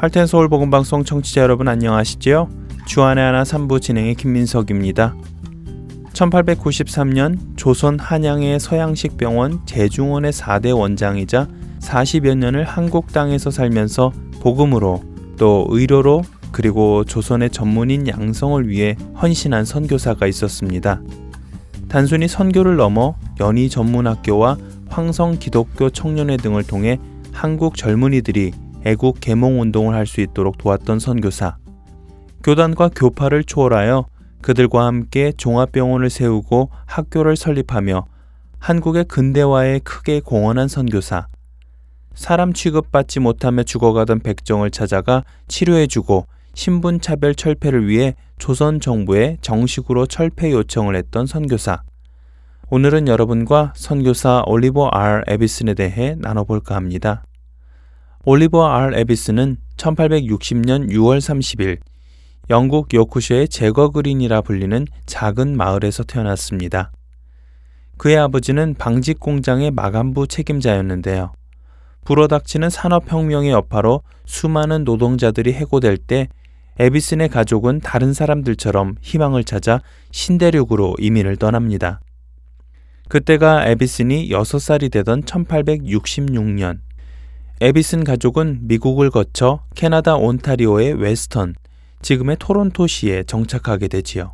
할텐 서울 복음 방송 청취자 여러분 안녕하시지요? 주안의 하나 3부 진행의 김민석입니다. 1893년 조선 한양의 서양식 병원 제중원의 4대 원장이자 40여 년을 한국 땅에서 살면서 복음으로 또 의료로 그리고 조선의 전문인 양성을 위해 헌신한 선교사가 있었습니다. 단순히 선교를 넘어 연희 전문학교와 황성 기독교 청년회 등을 통해 한국 젊은이들이 애국 개몽 운동을 할 수 있도록 도왔던 선교사. 교단과 교파를 초월하여 그들과 함께 종합병원을 세우고 학교를 설립하며 한국의 근대화에 크게 공헌한 선교사. 사람 취급받지 못하며 죽어가던 백정을 찾아가 치료해주고 신분차별 철폐를 위해 조선 정부에 정식으로 철폐 요청을 했던 선교사. 오늘은 여러분과 선교사 올리버 R. 에비슨에 대해 나눠볼까 합니다. 올리버 R. 에비슨은 1860년 6월 30일 영국 요크셔의 제거 그린이라 불리는 작은 마을에서 태어났습니다. 그의 아버지는 방직 공장의 마감부 책임자였는데요. 불어닥치는 산업혁명의 여파로 수많은 노동자들이 해고될 때 에비슨의 가족은 다른 사람들처럼 희망을 찾아 신대륙으로 이민을 떠납니다. 그때가 에비슨이 6살이 되던 1866년, 에비슨 가족은 미국을 거쳐 캐나다 온타리오의 웨스턴, 지금의 토론토시에 정착하게 되지요.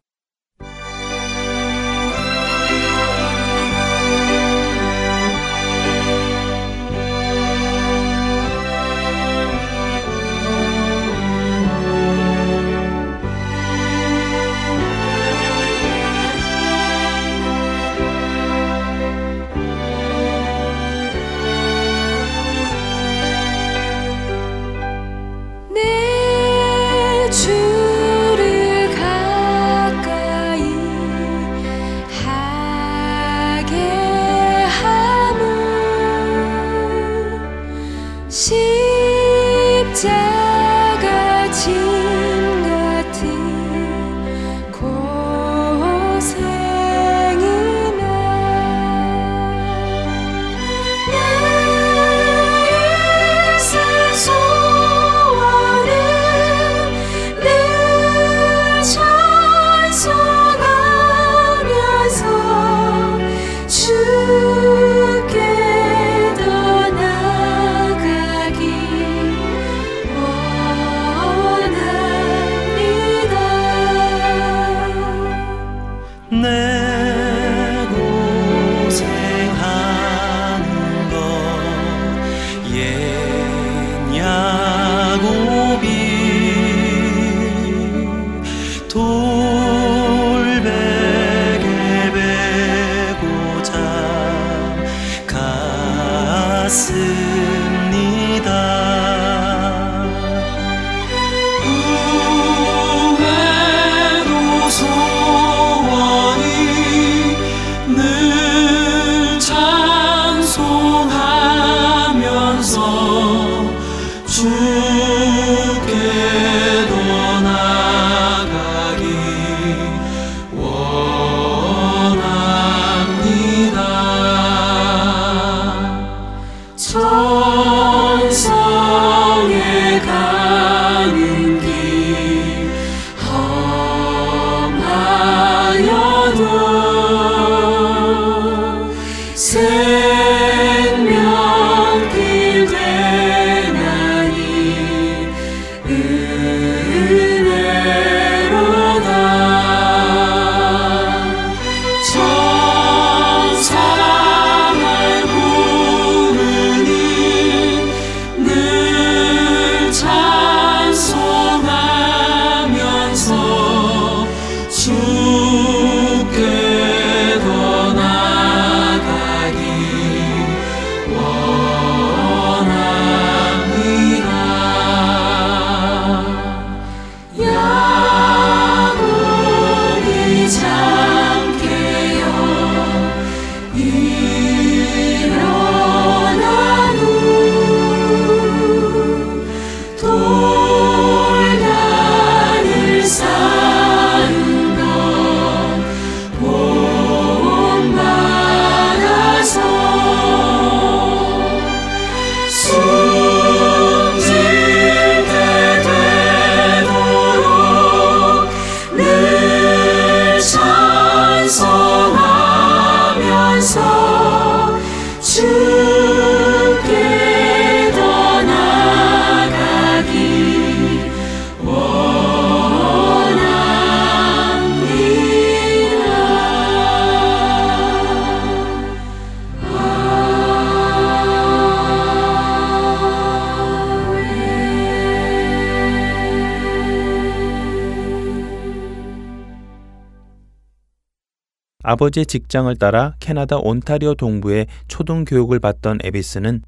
아버지의 직장을 따라 캐나다 온타리오 동부의 초등 교육을 받던 에비스는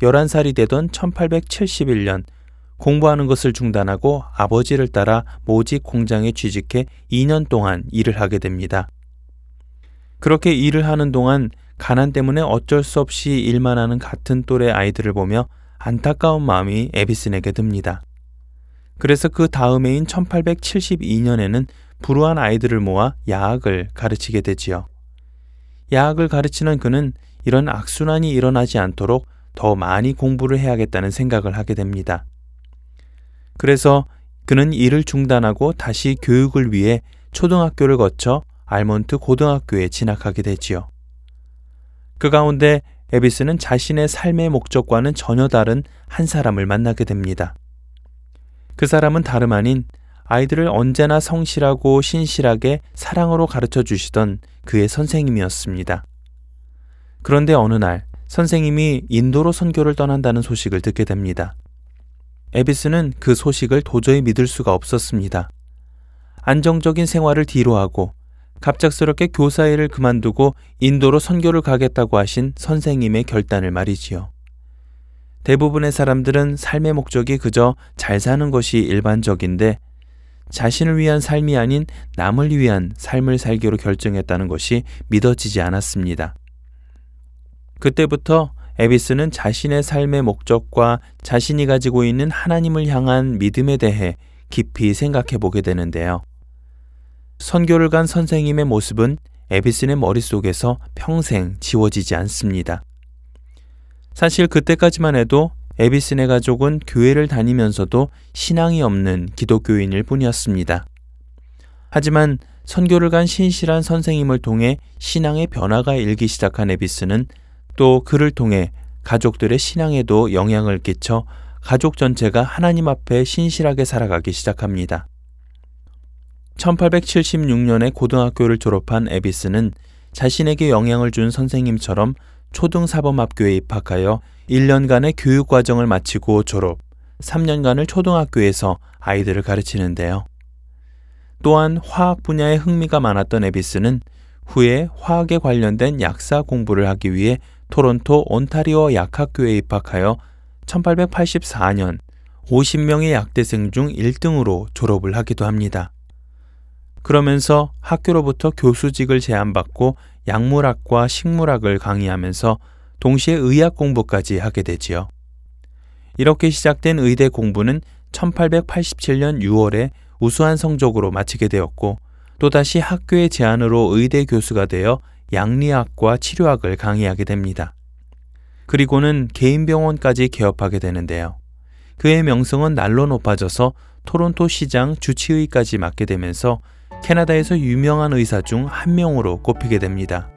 11살이 되던 1871년 공부하는 것을 중단하고 아버지를 따라 모직 공장에 취직해 2년 동안 일을 하게 됩니다. 그렇게 일을 하는 동안 가난 때문에 어쩔 수 없이 일만 하는 같은 또래 아이들을 보며 안타까운 마음이 에비슨에게 듭니다. 그래서 그 다음해인 1872년에는 불우한 아이들을 모아 야학을 가르치게 되지요. 야학을 가르치는 그는 이런 악순환이 일어나지 않도록 더 많이 공부를 해야겠다는 생각을 하게 됩니다. 그래서 그는 일을 중단하고 다시 교육을 위해 초등학교를 거쳐 알몬트 고등학교에 진학하게 되지요. 그 가운데 에비스는 자신의 삶의 목적과는 전혀 다른 한 사람을 만나게 됩니다. 그 사람은 다름 아닌 아이들을 언제나 성실하고 신실하게 사랑으로 가르쳐 주시던 그의 선생님이었습니다. 그런데 어느 날 선생님이 인도로 선교를 떠난다는 소식을 듣게 됩니다. 에비스는 그 소식을 도저히 믿을 수가 없었습니다. 안정적인 생활을 뒤로하고 갑작스럽게 교사 일을 그만두고 인도로 선교를 가겠다고 하신 선생님의 결단을 말이지요. 대부분의 사람들은 삶의 목적이 그저 잘 사는 것이 일반적인데 자신을 위한 삶이 아닌 남을 위한 삶을 살기로 결정했다는 것이 믿어지지 않았습니다. 그때부터 에비스는 자신의 삶의 목적과 자신이 가지고 있는 하나님을 향한 믿음에 대해 깊이 생각해 보게 되는데요. 선교를 간 선생님의 모습은 에비슨의 머릿속에서 평생 지워지지 않습니다. 사실 그때까지만 해도 에비슨의 가족은 교회를 다니면서도 신앙이 없는 기독교인일 뿐이었습니다. 하지만 선교를 간 신실한 선생님을 통해 신앙의 변화가 일기 시작한 에비스는 또 그를 통해 가족들의 신앙에도 영향을 끼쳐 가족 전체가 하나님 앞에 신실하게 살아가기 시작합니다. 1876년에 고등학교를 졸업한 에비스는 자신에게 영향을 준 선생님처럼 초등사범학교에 입학하여 1년간의 교육 과정을 마치고 졸업, 3년간을 초등학교에서 아이들을 가르치는데요. 또한 화학 분야에 흥미가 많았던 에비스는 후에 화학에 관련된 약사 공부를 하기 위해 토론토 온타리오 약학교에 입학하여 1884년 50명의 약대생 중 1등으로 졸업을 하기도 합니다. 그러면서 학교로부터 교수직을 제안받고 약물학과 식물학을 강의하면서 동시에 의학 공부까지 하게 되지요. 이렇게 시작된 의대 공부는 1887년 6월에 우수한 성적으로 마치게 되었고 또다시 학교의 제안으로 의대 교수가 되어 양리학과 치료학을 강의하게 됩니다. 그리고는 개인 병원까지 개업하게 되는데요. 그의 명성은 날로 높아져서 토론토 시장 주치의까지 맡게 되면서 캐나다에서 유명한 의사 중 한 명으로 꼽히게 됩니다.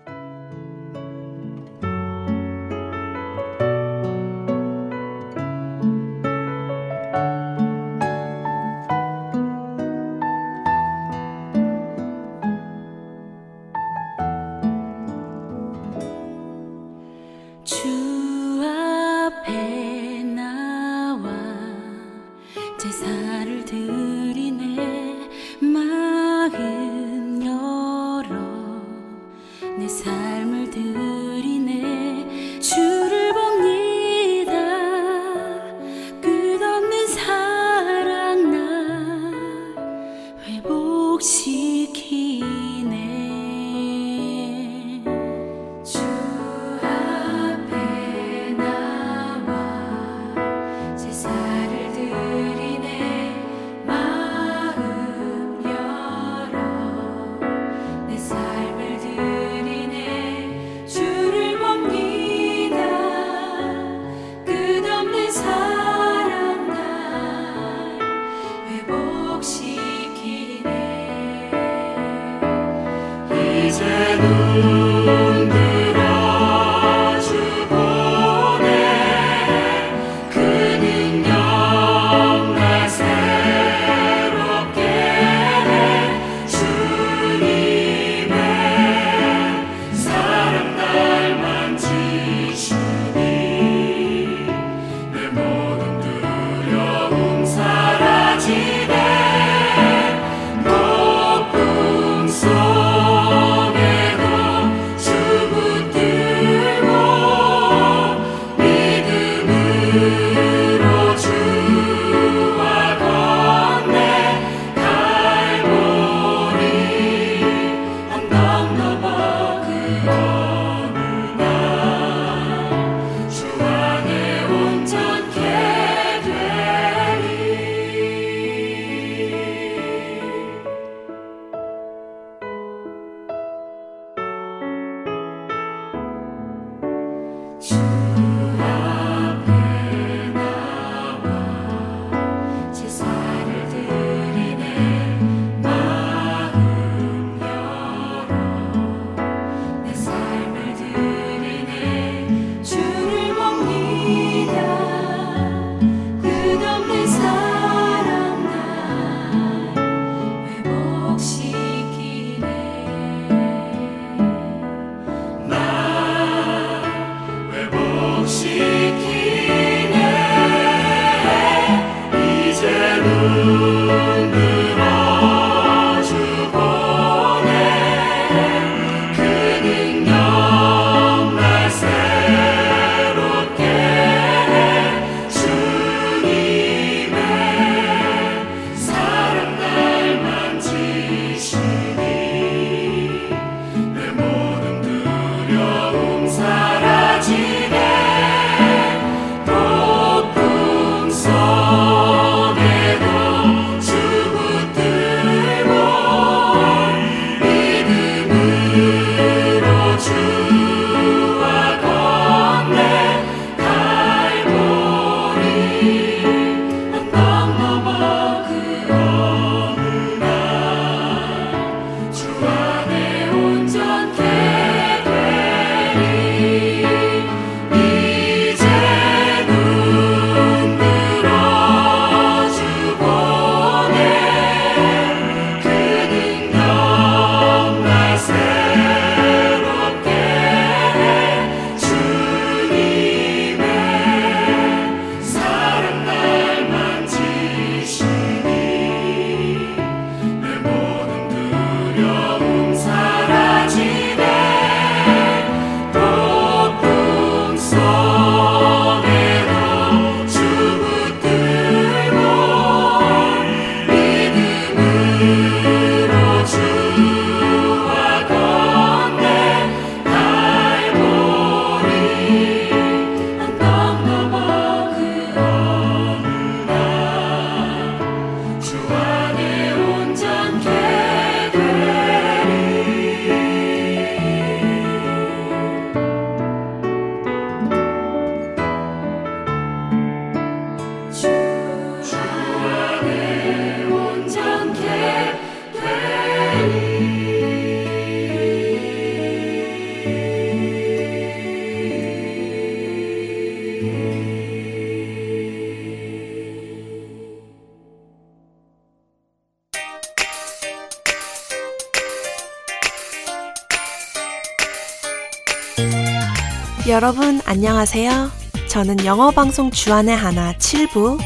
여러분 안녕하세요. 저는 영어 방송 주 안의 하나 7부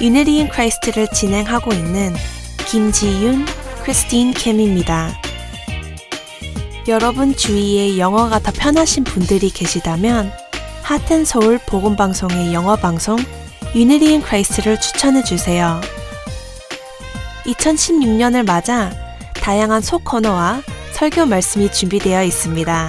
Unity in Christ를 진행하고 있는 김지윤 크리스틴 킴입니다. 여러분 주위에 영어가 더 편하신 분들이 계시다면 하트앤서울 복음방송의 영어 방송 Unity in Christ를 추천해 주세요. 2016년을 맞아 다양한 소코너와 설교 말씀이 준비되어 있습니다.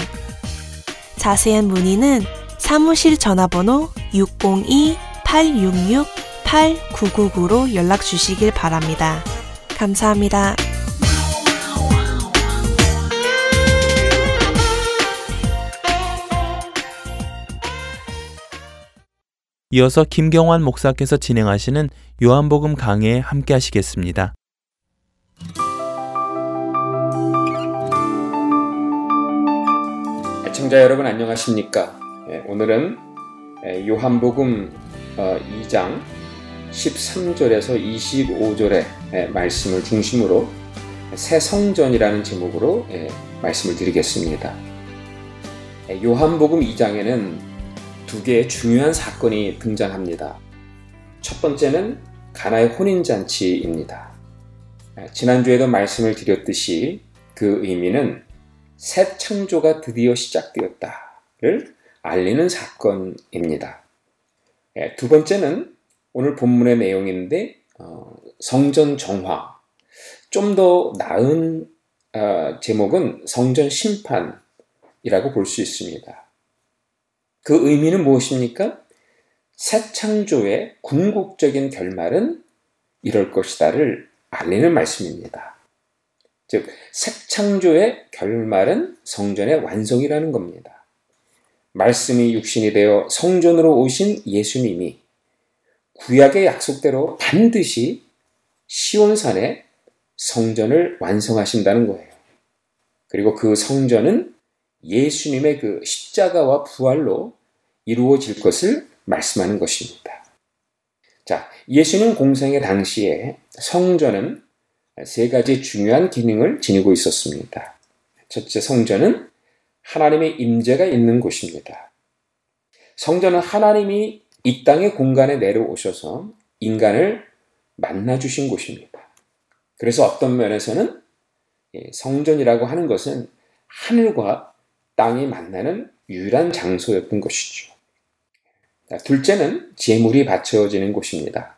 자세한 문의는 사무실 전화번호 602-866-8999로 연락 주시길 바랍니다. 감사합니다. 이어서 김경환 목사께서 진행하시는 요한복음 강해에 함께 하시겠습니다. 애청자 여러분 안녕하십니까? 예, 오늘은 예, 요한복음 2장 어, 13절에서 25절의 예, 말씀을 중심으로 새 성전이라는 제목으로 말씀을 드리겠습니다. 요한복음 2장에는 두 개의 중요한 사건이 등장합니다. 첫 번째는 가나의 혼인잔치입니다. 지난주에도 말씀을 드렸듯이 그 의미는 새 창조가 드디어 시작되었다를 알리는 사건입니다. 예, 두 번째는 오늘 본문의 내용인데 어, 성전 정화. 좀 더 나은 어, 제목은 성전 심판이라고 볼 수 있습니다. 그 의미는 무엇입니까? 새 창조의 궁극적인 결말은 이럴 것이다를 알리는 말씀입니다. 즉, 색창조의 결말은 성전의 완성이라는 겁니다. 말씀이 육신이 되어 성전으로 오신 예수님이 구약의 약속대로 반드시 시온산에 성전을 완성하신다는 거예요. 그리고 그 성전은 예수님의 그 십자가와 부활로 이루어질 것을 말씀하는 것입니다. 자, 예수님 공생의 당시에 성전은 세 가지 중요한 기능을 지니고 있었습니다. 첫째 성전은 하나님의 임재가 있는 곳입니다. 성전은 하나님이 이 땅의 공간에 내려오셔서 인간을 만나 주신 곳입니다. 그래서 어떤 면에서는 예, 성전이라고 하는 것은 하늘과 땅이 만나는 유일한 장소였던 것이죠. 둘째는 제물이 바쳐지는 곳입니다.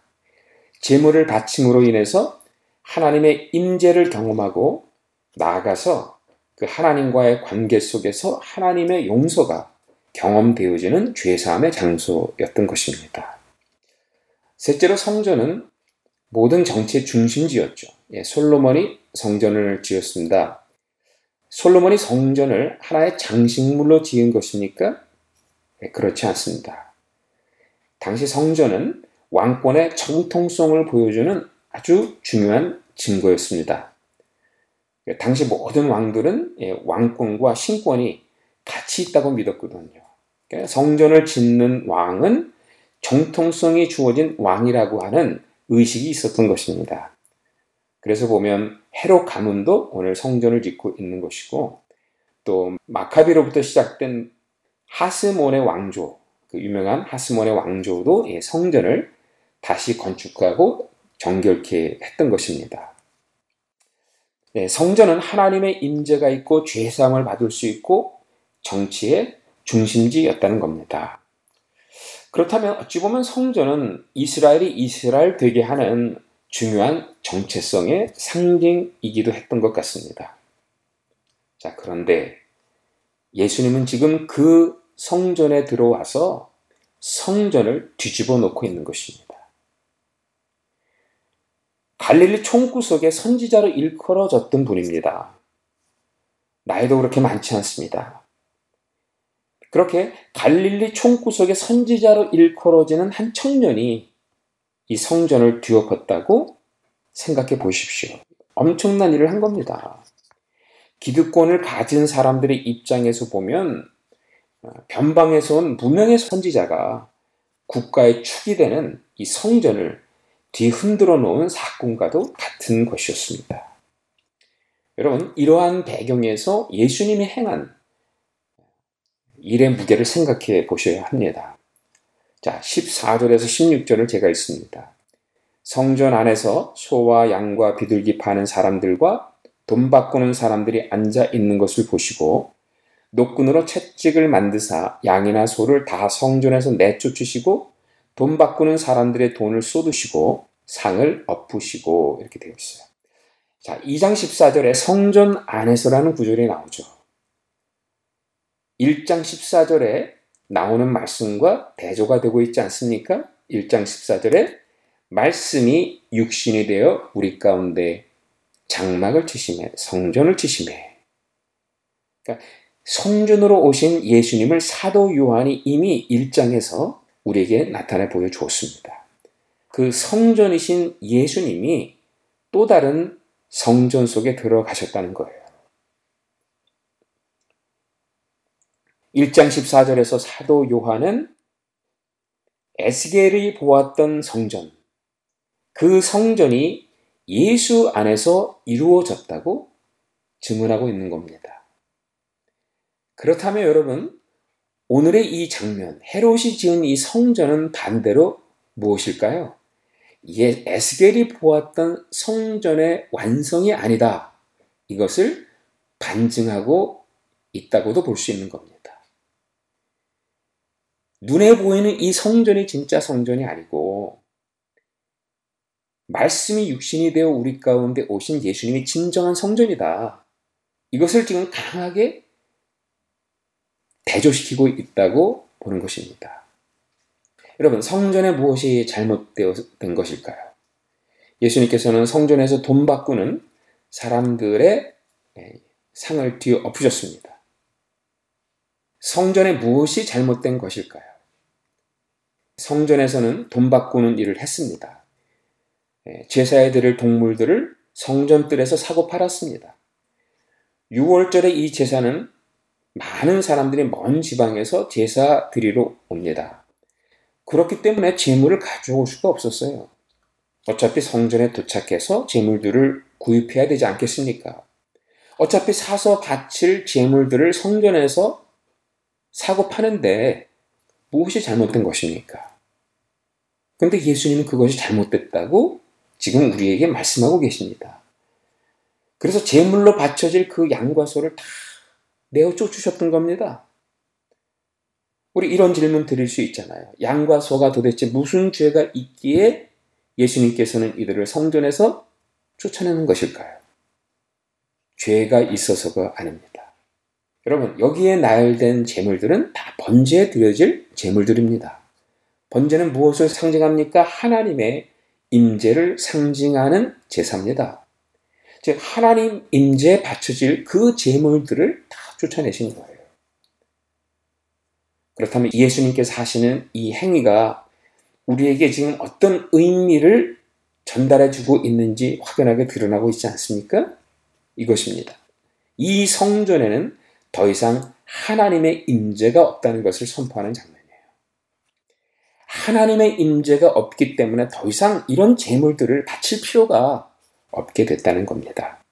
제물을 바침으로 인해서 하나님의 임재를 경험하고 나아가서 그 하나님과의 관계 속에서 하나님의 용서가 경험되어지는 죄사함의 장소였던 것입니다. 셋째로 성전은 모든 정치의 중심지였죠. 예, 솔로몬이 성전을 지었습니다. 솔로몬이 성전을 하나의 장식물로 지은 것입니까? 네, 그렇지 않습니다. 당시 성전은 왕권의 정통성을 보여주는 아주 중요한 증거였습니다. 당시 모든 왕들은 예, 왕권과 신권이 같이 있다고 믿었거든요. 그러니까 성전을 짓는 왕은 정통성이 주어진 왕이라고 하는 의식이 있었던 것입니다. 그래서 보면 헤롯 가문도 오늘 성전을 짓고 있는 것이고 또 마카비로부터 시작된 하스몬의 왕조, 그 유명한 하스몬의 왕조도 성전을 다시 건축하고 정결케 했던 것입니다. 네, 성전은 하나님의 임재가 있고 죄사함을 받을 수 있고 정치의 중심지였다는 겁니다. 그렇다면 어찌 보면 성전은 이스라엘이 이스라엘 되게 하는 중요한 정체성의 상징이기도 했던 것 같습니다. 자, 그런데 예수님은 지금 그 성전에 들어와서 성전을 뒤집어 놓고 있는 것입니다. 갈릴리 총구석에 선지자로 일컬어졌던 분입니다. 나이도 그렇게 많지 않습니다. 그렇게 갈릴리 총구석에 선지자로 일컬어지는 한 청년이 이 성전을 뒤엎었다고 생각해 보십시오. 엄청난 일을 한 겁니다. 기득권을 가진 사람들의 입장에서 보면 어, 변방에서 온 무명의 선지자가 국가의 축이 되는 이 성전을 뒤흔들어 놓은 사건과도 같은 것이었습니다. 여러분, 이러한 배경에서 예수님이 행한 일의 무게를 생각해 보셔야 합니다. 자, 14절에서 16절을 제가 읽습니다. 성전 안에서 소와 양과 비둘기 파는 사람들과 돈 바꾸는 사람들이 앉아 있는 것을 보시고 노끈으로 채찍을 만드사 양이나 소를 다 성전에서 내쫓으시고 돈 바꾸는 사람들의 돈을 쏟으시고 상을 엎으시고 이렇게 되어 있어요. 자, 2장 14절에 성전 안에서라는 구절이 나오죠. 1장 14절에 나오는 말씀과 대조가 되고 있지 않습니까? 1장 14절에 말씀이 육신이 되어 우리 가운데 장막을 치심해 성전을 치심해 그러니까 성전으로 오신 예수님을 사도 요한이 이미 1장에서 우리에게 나타내 보여주었습니다. 그 성전이신 예수님이 또 다른 성전 속에 들어가셨다는 거예요. 1장 14절에서 사도 요한은 에스겔이 보았던 성전, 그 성전이 예수 안에서 이루어졌다고 증언하고 있는 겁니다. 그렇다면 여러분, 오늘의 이 장면, 헤롯이 지은 이 성전은 반대로 무엇일까요? 예, 에스겔이 보았던 성전의 완성이 아니다. 이것을 반증하고 있다고도 볼 수 있는 겁니다. 눈에 보이는 이 성전이 진짜 성전이 아니고 말씀이 육신이 되어 우리 가운데 오신 예수님이 진정한 성전이다. 이것을 지금 강하게 대조시키고 있다고 보는 것입니다. 여러분, 성전에 무엇이 잘못된 것일까요? 예수님께서는 성전에서 돈 바꾸는 사람들의 상을 뒤에 엎으셨습니다. 성전에 무엇이 잘못된 것일까요? 성전에서는 돈 바꾸는 일을 했습니다. 예, 제사에 드릴 동물들을 성전뜰에서 사고 팔았습니다. 6월절에 이 제사는 많은 사람들이 먼 지방에서 제사 드리러 옵니다. 그렇기 때문에 재물을 가져올 수가 없었어요. 어차피 성전에 도착해서 재물들을 구입해야 되지 않겠습니까? 어차피 사서 바칠 재물들을 성전에서 사고 파는데 무엇이 잘못된 것입니까? 근데 예수님은 그것이 잘못됐다고 지금 우리에게 말씀하고 계십니다. 그래서 제물로 바쳐질 그 양과 소를 다 내어 쫓으셨던 겁니다. 우리 이런 질문 드릴 수 있잖아요. 양과 소가 도대체 무슨 죄가 있기에 예수님께서는 이들을 성전에서 쫓아내는 것일까요? 죄가 있어서가 아닙니다. 여러분, 여기에 나열된 제물들은 다 번제에 드려질 제물들입니다. 번제는 무엇을 상징합니까? 하나님의 임재를 상징하는 제사입니다. 즉 하나님 임재에 바쳐질 그 제물들을 다 쫓아내신 거예요. 그렇다면 예수님께서 하시는 이 행위가 우리에게 지금 어떤 의미를 전달해 주고 있는지 확연하게 드러나고 있지 않습니까? 이것입니다. 이 성전에는 더 이상 하나님의 임재가 없다는 것을 선포하는 장면이에요. 하나님의 임재가 없기 때문에 더 이상 이런 제물들을 바칠 필요가 없게 됐다는 겁니다.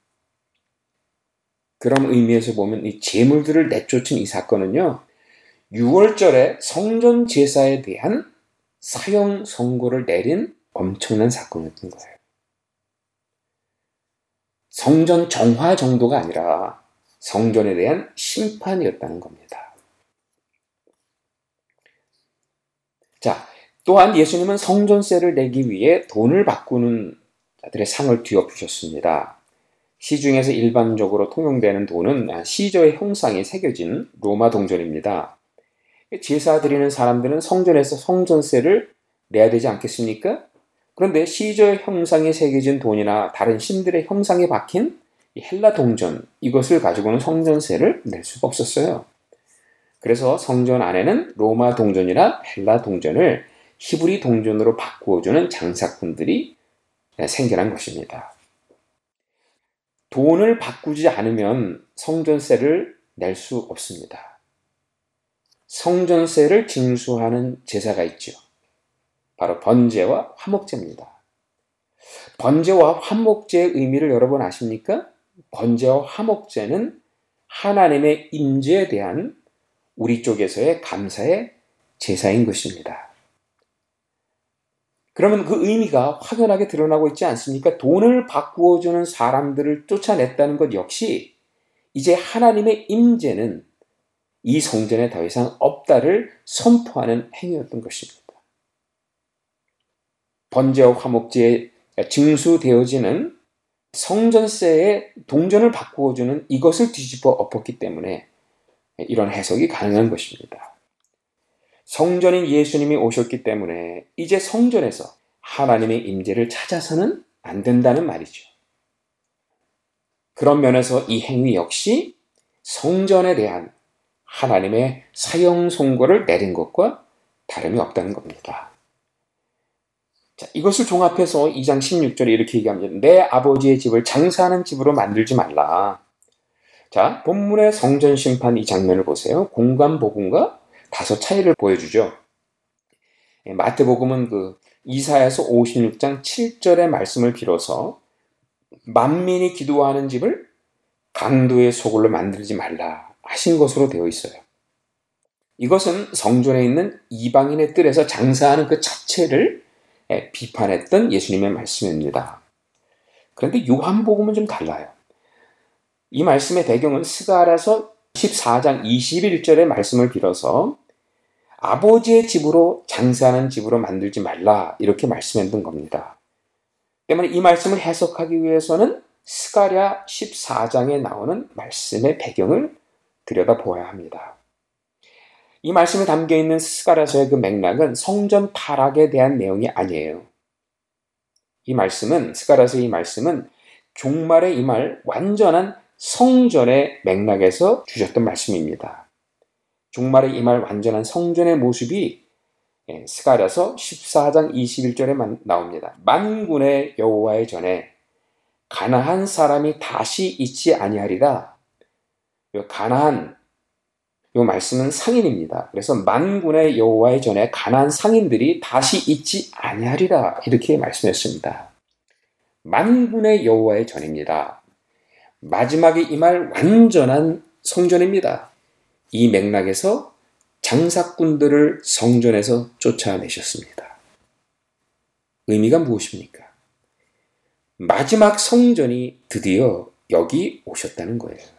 그런 의미에서 보면 이 제물들을 내쫓은 이 사건은요. 6월절에 성전 제사에 대한 사형 선고를 내린 엄청난 사건이었던 거예요. 성전 정화 정도가 아니라 성전에 대한 심판이었다는 겁니다. 자, 또한 예수님은 성전세를 내기 위해 돈을 바꾸는 자들의 상을 뒤엎으셨습니다. 시중에서 일반적으로 통용되는 돈은 시저의 형상이 새겨진 로마 동전입니다. 제사 드리는 사람들은 성전에서 성전세를 내야 되지 않겠습니까? 그런데 시저의 형상이 새겨진 돈이나 다른 신들의 형상이 박힌 헬라 동전, 이것을 가지고는 성전세를 낼 수가 없었어요. 그래서 성전 안에는 로마 동전이나 헬라 동전을 히브리 동전으로 바꾸어주는 장사꾼들이 생겨난 것입니다. 돈을 바꾸지 않으면 성전세를 낼 수 없습니다. 성전세를 징수하는 제사가 있죠. 바로 번제와 화목제입니다. 번제와 화목제의 의미를 여러분 아십니까? 번제와 화목제는 하나님의 임재에 대한 우리 쪽에서의 감사의 제사인 것입니다. 그러면 그 의미가 확연하게 드러나고 있지 않습니까? 돈을 바꾸어 주는 사람들을 쫓아냈다는 것 역시 이제 하나님의 임재는 이 성전에 더 이상 없다를 선포하는 행위였던 것입니다. 번제와 화목제에 증수되어지는 성전세의 동전을 바꾸어 주는 이것을 뒤집어 엎었기 때문에 이런 해석이 가능한 것입니다. 성전인 예수님이 오셨기 때문에 이제 성전에서 하나님의 임재를 찾아서는 안 된다는 말이죠. 그런 면에서 이 행위 역시 성전에 대한 하나님의 사형 선고를 내린 것과 다름이 없다는 겁니다. 자, 이것을 종합해서 2장 16절에 이렇게 얘기합니다. 내 아버지의 집을 장사하는 집으로 만들지 말라. 자, 본문의 성전 심판 이 장면을 보세요. 공간 복음과 다소 차이를 보여주죠. 예, 마태복음은 그 이사야서 56장 7절의 말씀을 빌어서 만민이 기도하는 집을 강도의 소굴로 만들지 말라 하신 것으로 되어 있어요. 이것은 성전에 있는 이방인의 뜰에서 장사하는 그 자체를 예, 비판했던 예수님의 말씀입니다. 그런데 요한복음은 좀 달라요. 이 말씀의 배경은 스가라서 14장 21절의 말씀을 빌어서 아버지의 집으로 장사하는 집으로 만들지 말라 이렇게 말씀했던 겁니다. 때문에 이 말씀을 해석하기 위해서는 스가랴 14장에 나오는 말씀의 배경을 들여다보아야 합니다. 이 말씀에 담겨 있는 스가랴서의 그 맥락은 성전 타락에 대한 내용이 아니에요. 이 말씀은 스가랴서의 이 말씀은 종말의 이 말 완전한 성전의 맥락에서 주셨던 말씀입니다. 종말의 이 말 완전한 성전의 모습이 예, 스가랴서 14장 21절에 나옵니다. 만군의 여호와의 전에 가나한 사람이 다시 있지 아니하리라. 가나한 이 말씀은 상인입니다. 그래서 만군의 여호와의 전에 가난 상인들이 다시 있지 아니하리라 이렇게 말씀했습니다. 만군의 여호와의 전입니다. 마지막에 이말 완전한 성전입니다. 이 맥락에서 장사꾼들을 성전에서 쫓아내셨습니다. 의미가 무엇입니까? 마지막 성전이 드디어 여기 오셨다는 거예요.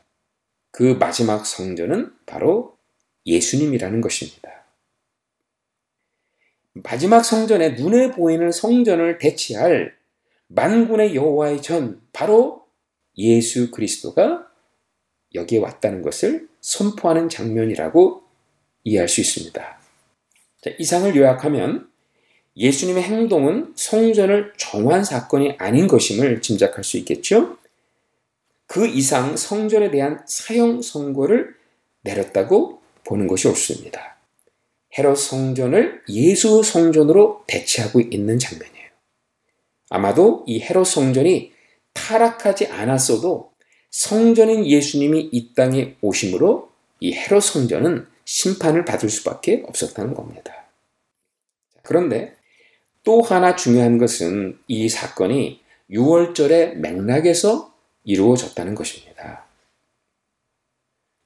그 마지막 성전은 바로 예수님이라는 것입니다. 마지막 성전에 눈에 보이는 성전을 대체할 만군의 여호와의 전 바로 예수 그리스도가 여기에 왔다는 것을 선포하는 장면이라고 이해할 수 있습니다. 자, 이상을 요약하면 예수님의 행동은 성전을 정한 사건이 아닌 것임을 짐작할 수 있겠죠? 그 이상 성전에 대한 사형 선고를 내렸다고 보는 것이 옳습니다. 헤롯 성전을 예수 성전으로 대체하고 있는 장면이에요. 아마도 이 헤롯 성전이 타락하지 않았어도 성전인 예수님이 이 땅에 오심으로 이 헤롯 성전은 심판을 받을 수밖에 없었다는 겁니다. 그런데 또 하나 중요한 것은 이 사건이 6월절의 맥락에서 이루어졌다는 것입니다.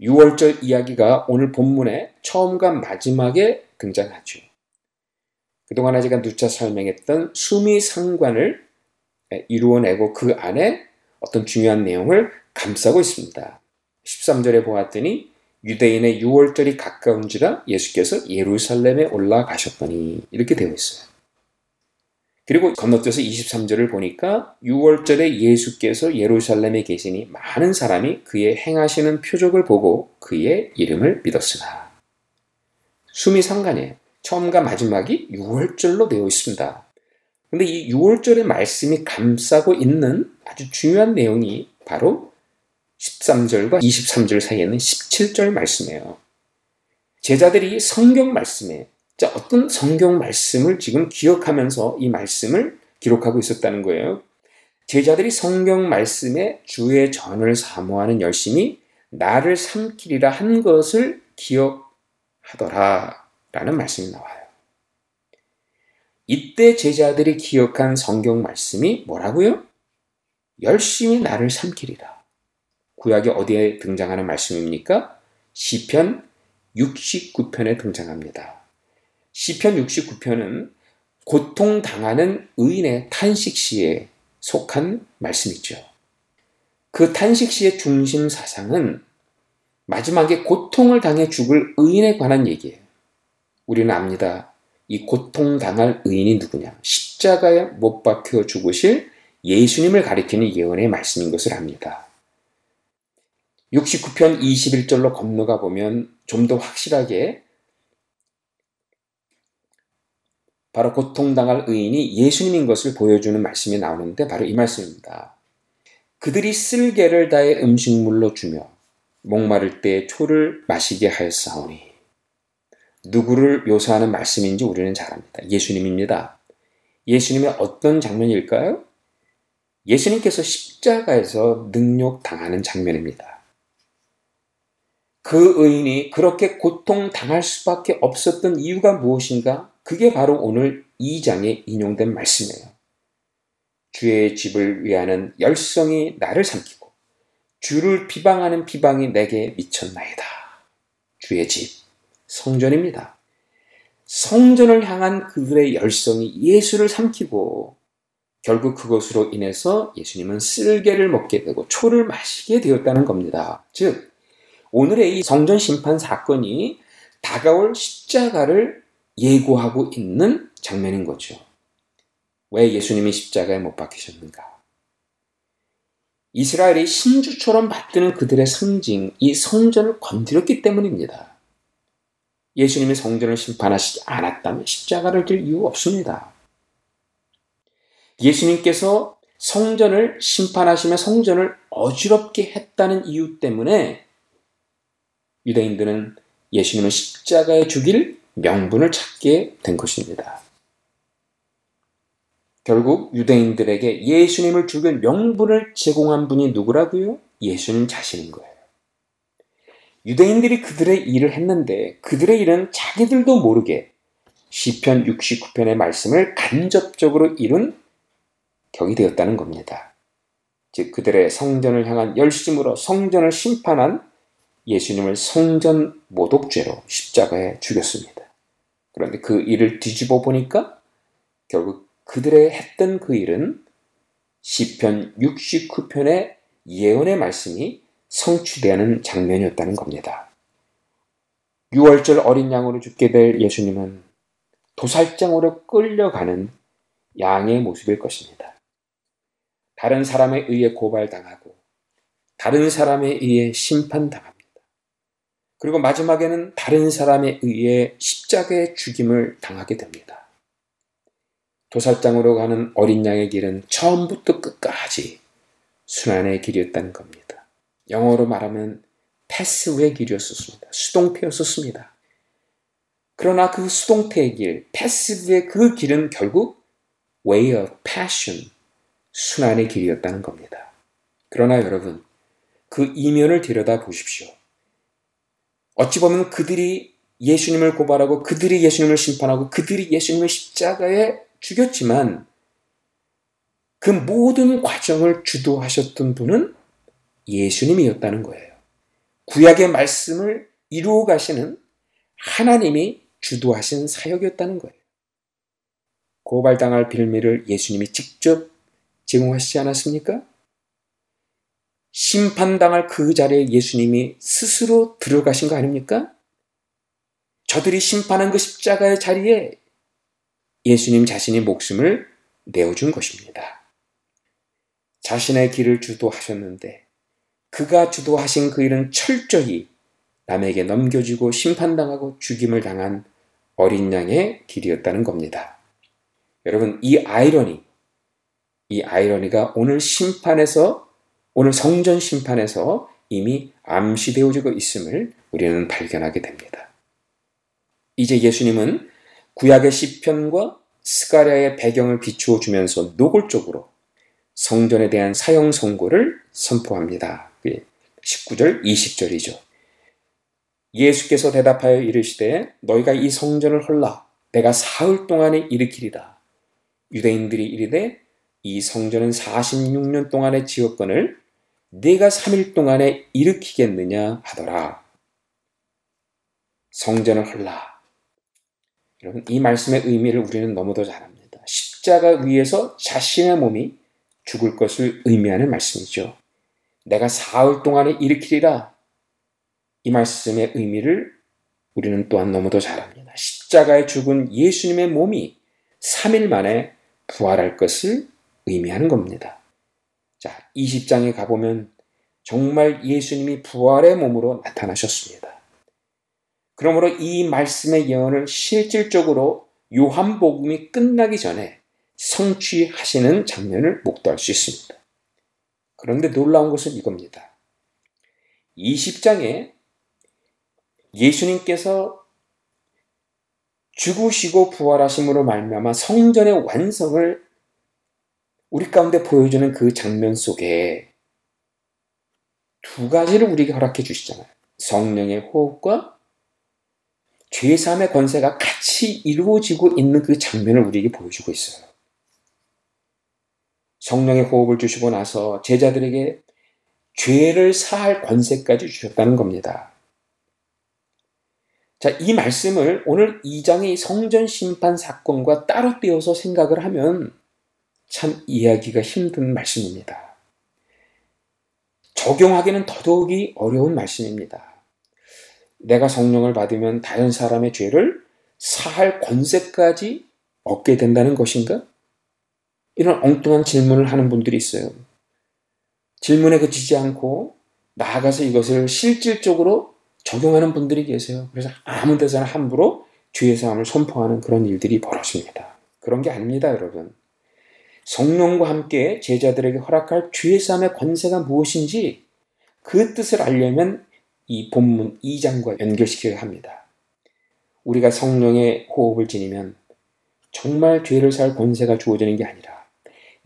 6월절 이야기가 오늘 본문의 처음과 마지막에 등장하죠. 그동안 제가 누차 설명했던 수미 상관을 이루어내고 그 안에 어떤 중요한 내용을 감싸고 있습니다. 13절에 보았더니 유대인의 6월절이 가까운지라 예수께서 예루살렘에 올라가셨더니 이렇게 되어 있어요. 그리고 건너뛰어서 23절을 보니까 6월절에 예수께서 예루살렘에 계시니 많은 사람이 그의 행하시는 표적을 보고 그의 이름을 믿었으나 숨이 상관이에요. 처음과 마지막이 6월절로 되어 있습니다. 근데 이 6월절의 말씀이 감싸고 있는 아주 중요한 내용이 바로 13절과 23절 사이에는 17절 말씀이에요. 제자들이 성경 말씀에 자, 어떤 성경 말씀을 지금 기억하면서 이 말씀을 기록하고 있었다는 거예요. 제자들이 성경 말씀에 주의 전을 사모하는 열심히 나를 삼키리라 한 것을 기억하더라 라는 말씀이 나와요. 이때 제자들이 기억한 성경 말씀이 뭐라고요? 열심히 나를 삼키리라. 구약이 어디에 등장하는 말씀입니까? 시편 69편에 등장합니다. 시편 69편은 고통당하는 의인의 탄식시에 속한 말씀이죠. 그 탄식시의 중심 사상은 마지막에 고통을 당해 죽을 의인에 관한 얘기예요. 우리는 압니다. 이 고통당할 의인이 누구냐? 십자가에 못 박혀 죽으실 예수님을 가리키는 예언의 말씀인 것을 압니다. 69편 21절로 건너가 보면 좀 더 확실하게 바로 고통당할 의인이 예수님인 것을 보여주는 말씀이 나오는데 바로 이 말씀입니다. 그들이 쓸개를 다해 음식물로 주며 목마를 때 초를 마시게 하였사오니 누구를 묘사하는 말씀인지 우리는 잘 압니다. 예수님입니다. 예수님의 어떤 장면일까요? 예수님께서 십자가에서 능욕 당하는 장면입니다. 그 의인이 그렇게 고통당할 수밖에 없었던 이유가 무엇인가? 그게 바로 오늘 2장에 인용된 말씀이에요. 주의 집을 위하는 열성이 나를 삼키고 주를 비방하는 비방이 내게 미쳤나이다. 주의 집, 성전입니다. 성전을 향한 그들의 열성이 예수를 삼키고 결국 그것으로 인해서 예수님은 쓸개를 먹게 되고 초를 마시게 되었다는 겁니다. 즉, 오늘의 이 성전 심판 사건이 다가올 십자가를 예고하고 있는 장면인 거죠. 왜 예수님이 십자가에 못 박히셨는가? 이스라엘이 신주처럼 받드는 그들의 상징, 이 성전을 건드렸기 때문입니다. 예수님이 성전을 심판하시지 않았다면 십자가를 들 이유 없습니다. 예수님께서 성전을 심판하시며 성전을 어지럽게 했다는 이유 때문에 유대인들은 예수님을 십자가에 죽일 명분을 찾게 된 것입니다. 결국 유대인들에게 예수님을 죽일 명분을 제공한 분이 누구라고요? 예수님 자신인 거예요. 유대인들이 그들의 일을 했는데 그들의 일은 자기들도 모르게 시편 69편의 말씀을 간접적으로 이룬 격이 되었다는 겁니다. 즉 그들의 성전을 향한 열심으로 성전을 심판한 예수님을 성전 모독죄로 십자가에 죽였습니다. 그런데 그 일을 뒤집어 보니까 결국 그들의 했던 그 일은 시편 69편의 예언의 말씀이 성취되는 장면이었다는 겁니다. 6월절 어린 양으로 죽게 될 예수님은 도살장으로 끌려가는 양의 모습일 것입니다. 다른 사람에 의해 고발당하고 다른 사람에 의해 심판당합니다. 그리고 마지막에는 다른 사람에 의해 십자가의 죽임을 당하게 됩니다. 도살장으로 가는 어린 양의 길은 처음부터 끝까지 순환의 길이었다는 겁니다. 영어로 말하면 패스의 길이었었습니다. 수동태였었습니다. 그러나 그 수동태의 길, 패스브의 그 길은 결국 way of passion, 순환의 길이었다는 겁니다. 그러나 여러분, 그 이면을 들여다 보십시오. 어찌 보면 그들이 예수님을 고발하고 그들이 예수님을 심판하고 그들이 예수님을 십자가에 죽였지만 그 모든 과정을 주도하셨던 분은 예수님이었다는 거예요. 구약의 말씀을 이루어 가시는 하나님이 주도하신 사역이었다는 거예요. 고발당할 빌미를 예수님이 직접 제공하시지 않았습니까? 심판당할 그 자리에 예수님이 스스로 들어가신 거 아닙니까? 저들이 심판한 그 십자가의 자리에 예수님 자신이 목숨을 내어준 것입니다. 자신의 길을 주도하셨는데 그가 주도하신 그 일은 철저히 남에게 넘겨지고 심판당하고 죽임을 당한 어린 양의 길이었다는 겁니다. 여러분, 이 아이러니, 이 아이러니가 오늘 심판에서, 오늘 성전 심판에서 이미 암시되어지고 있음을 우리는 발견하게 됩니다. 이제 예수님은 구약의 시편과 스가랴의 배경을 비추어 주면서 노골적으로 성전에 대한 사형 선고를 선포합니다. 19절, 20절이죠. 예수께서 대답하여 이르시되 너희가 이 성전을 헐라 내가 사흘 동안에 일으키리다. 유대인들이 이르되 이 성전은 46년 동안의 지역권을 내가 3일 동안에 일으키겠느냐 하더라. 성전을 헐라. 여러분 이 말씀의 의미를 우리는 너무도 잘 압니다. 십자가 위에서 자신의 몸이 죽을 것을 의미하는 말씀이죠. 내가 사흘 동안에 일으키리라. 이 말씀의 의미를 우리는 또한 너무도 잘 압니다. 십자가에 죽은 예수님의 몸이 3일 만에 부활할 것을 의미하는 겁니다. 자, 20장에 가보면 정말 예수님이 부활의 몸으로 나타나셨습니다. 그러므로 이 말씀의 예언을 실질적으로 요한복음이 끝나기 전에 성취하시는 장면을 목도할 수 있습니다. 그런데 놀라운 것은 이겁니다. 20장에 예수님께서 죽으시고 부활하심으로 말미암아 성전의 완성을 우리 가운데 보여주는 그 장면 속에 두 가지를 우리에게 허락해 주시잖아요. 성령의 호흡과 죄사함의 권세가 같이 이루어지고 있는 그 장면을 우리에게 보여주고 있어요. 성령의 호흡을 주시고 나서 제자들에게 죄를 사할 권세까지 주셨다는 겁니다. 자, 이 말씀을 오늘 2장의 성전 심판 사건과 따로 떼어서 생각을 하면 참 이해하기가 힘든 말씀입니다. 적용하기는 더더욱이 어려운 말씀입니다. 내가 성령을 받으면 다른 사람의 죄를 사할 권세까지 얻게 된다는 것인가? 이런 엉뚱한 질문을 하는 분들이 있어요. 질문에 그치지 않고 나아가서 이것을 실질적으로 적용하는 분들이 계세요. 그래서 아무 데서나 함부로 죄의 사함을 선포하는 그런 일들이 벌어집니다. 그런 게 아닙니다, 여러분. 성령과 함께 제자들에게 허락할 사함의 권세가 무엇인지 그 뜻을 알려면 이 본문 2장과 연결시켜야 합니다. 우리가 성령의 호흡을 지니면 정말 죄를 살 권세가 주어지는 게 아니라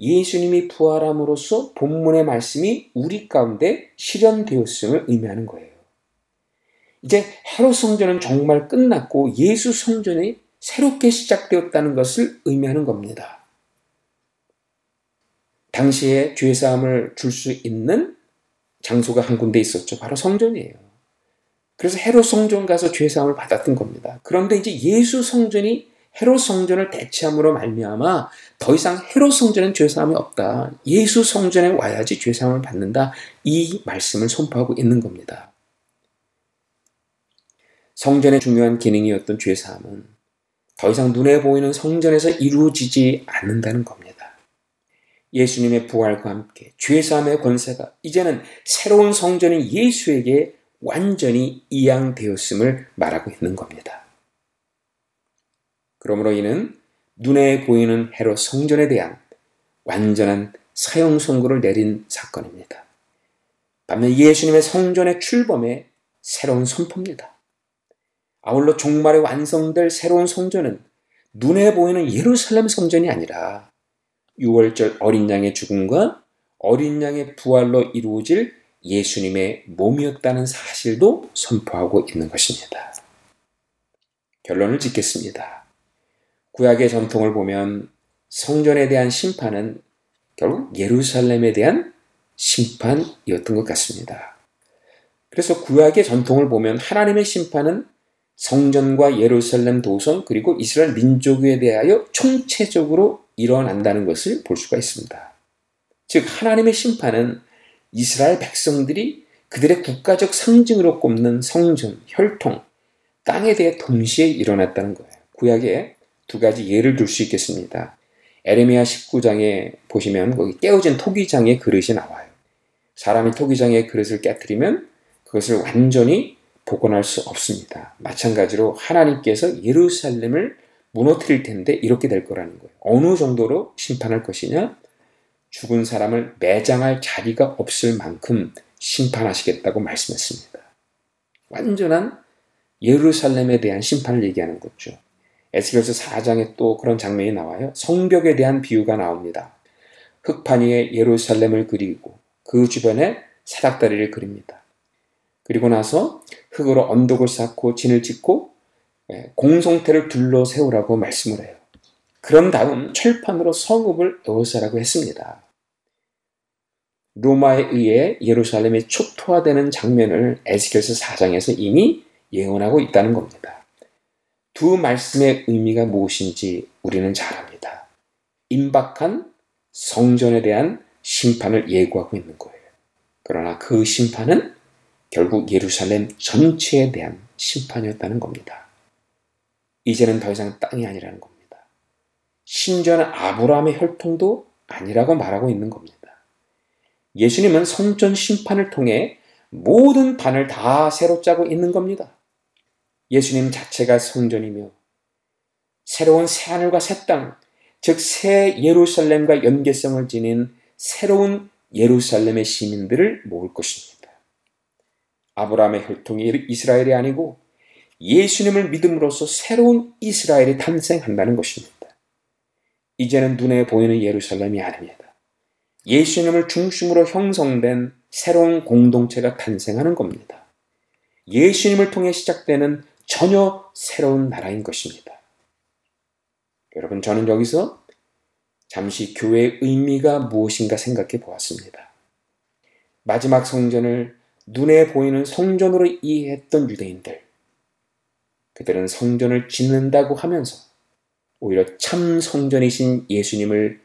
예수님이 부활함으로써 본문의 말씀이 우리 가운데 실현되었음을 의미하는 거예요. 이제 헤롯 성전은 정말 끝났고 예수 성전이 새롭게 시작되었다는 것을 의미하는 겁니다. 당시에 죄 사함을 줄 수 있는 장소가 한 군데 있었죠. 바로 성전이에요. 그래서 헤롯 성전 가서 죄 사함을 받았던 겁니다. 그런데 이제 예수 성전이 헤롯 성전을 대체함으로 말미암아 더 이상 헤롯 성전엔 죄사함이 없다. 예수 성전에 와야지 죄 사함을 받는다. 이 말씀을 선포하고 있는 겁니다. 성전의 중요한 기능이었던 죄 사함은 더 이상 눈에 보이는 성전에서 이루어지지 않는다는 겁니다. 예수님의 부활과 함께 죄사함의 권세가 이제는 새로운 성전인 예수에게 완전히 이양되었음을 말하고 있는 겁니다. 그러므로 이는 눈에 보이는 헤롯 성전에 대한 완전한 사형 선고를 내린 사건입니다. 반면 예수님의 성전의 출범에 새로운 선포입니다. 아울러 종말에 완성될 새로운 성전은 눈에 보이는 예루살렘 성전이 아니라 6월절 어린 양의 죽음과 어린 양의 부활로 이루어질 예수님의 몸이었다는 사실도 선포하고 있는 것입니다. 결론을 짓겠습니다. 구약의 전통을 보면 성전에 대한 심판은 결국 예루살렘에 대한 심판이었던 것 같습니다. 그래서 구약의 전통을 보면 하나님의 심판은 성전과 예루살렘 도성 그리고 이스라엘 민족에 대하여 총체적으로 일어난다는 것을 볼 수가 있습니다. 즉 하나님의 심판은 이스라엘 백성들이 그들의 국가적 상징으로 꼽는 성전, 혈통, 땅에 대해 동시에 일어났다는 거예요. 구약에 두 가지 예를 들 수 있겠습니다. 에레미야 19장에 보시면 거기 깨어진 토기장의 그릇이 나와요. 사람이 토기장의 그릇을 깨뜨리면 그것을 완전히 복원할 수 없습니다. 마찬가지로 하나님께서 예루살렘을 무너뜨릴 텐데 이렇게 될 거라는 거예요. 어느 정도로 심판할 것이냐? 죽은 사람을 매장할 자리가 없을 만큼 심판하시겠다고 말씀했습니다. 완전한 예루살렘에 대한 심판을 얘기하는 거죠. 에스겔서 4장에 또 그런 장면이 나와요. 성벽에 대한 비유가 나옵니다. 흙판 위에 예루살렘을 그리고 그 주변에 사닥다리를 그립니다. 그리고 나서 흙으로 언덕을 쌓고 진을 짓고 예, 공성태를 둘러 세우라고 말씀을 해요. 그런 다음 철판으로 성읍을 에워싸라고 했습니다. 로마에 의해 예루살렘이 초토화되는 장면을 에스겔서 4장에서 이미 예언하고 있다는 겁니다. 두 말씀의 의미가 무엇인지 우리는 잘 압니다. 임박한 성전에 대한 심판을 예고하고 있는 거예요. 그러나 그 심판은 결국 예루살렘 전체에 대한 심판이었다는 겁니다. 이제는 더 이상 땅이 아니라는 겁니다. 심지어는 아브라함의 혈통도 아니라고 말하고 있는 겁니다. 예수님은 성전 심판을 통해 모든 판을 다 새로 짜고 있는 겁니다. 예수님 자체가 성전이며 새로운 새하늘과 새 땅, 즉 새 예루살렘과 연계성을 지닌 새로운 예루살렘의 시민들을 모을 것입니다. 아브라함의 혈통이 이스라엘이 아니고 예수님을 믿음으로써 새로운 이스라엘이 탄생한다는 것입니다. 이제는 눈에 보이는 예루살렘이 아닙니다. 예수님을 중심으로 형성된 새로운 공동체가 탄생하는 겁니다. 예수님을 통해 시작되는 전혀 새로운 나라인 것입니다. 여러분, 저는 여기서 잠시 교회의 의미가 무엇인가 생각해 보았습니다. 마지막 성전을 눈에 보이는 성전으로 이해했던 유대인들. 그들은 성전을 짓는다고 하면서 오히려 참 성전이신 예수님을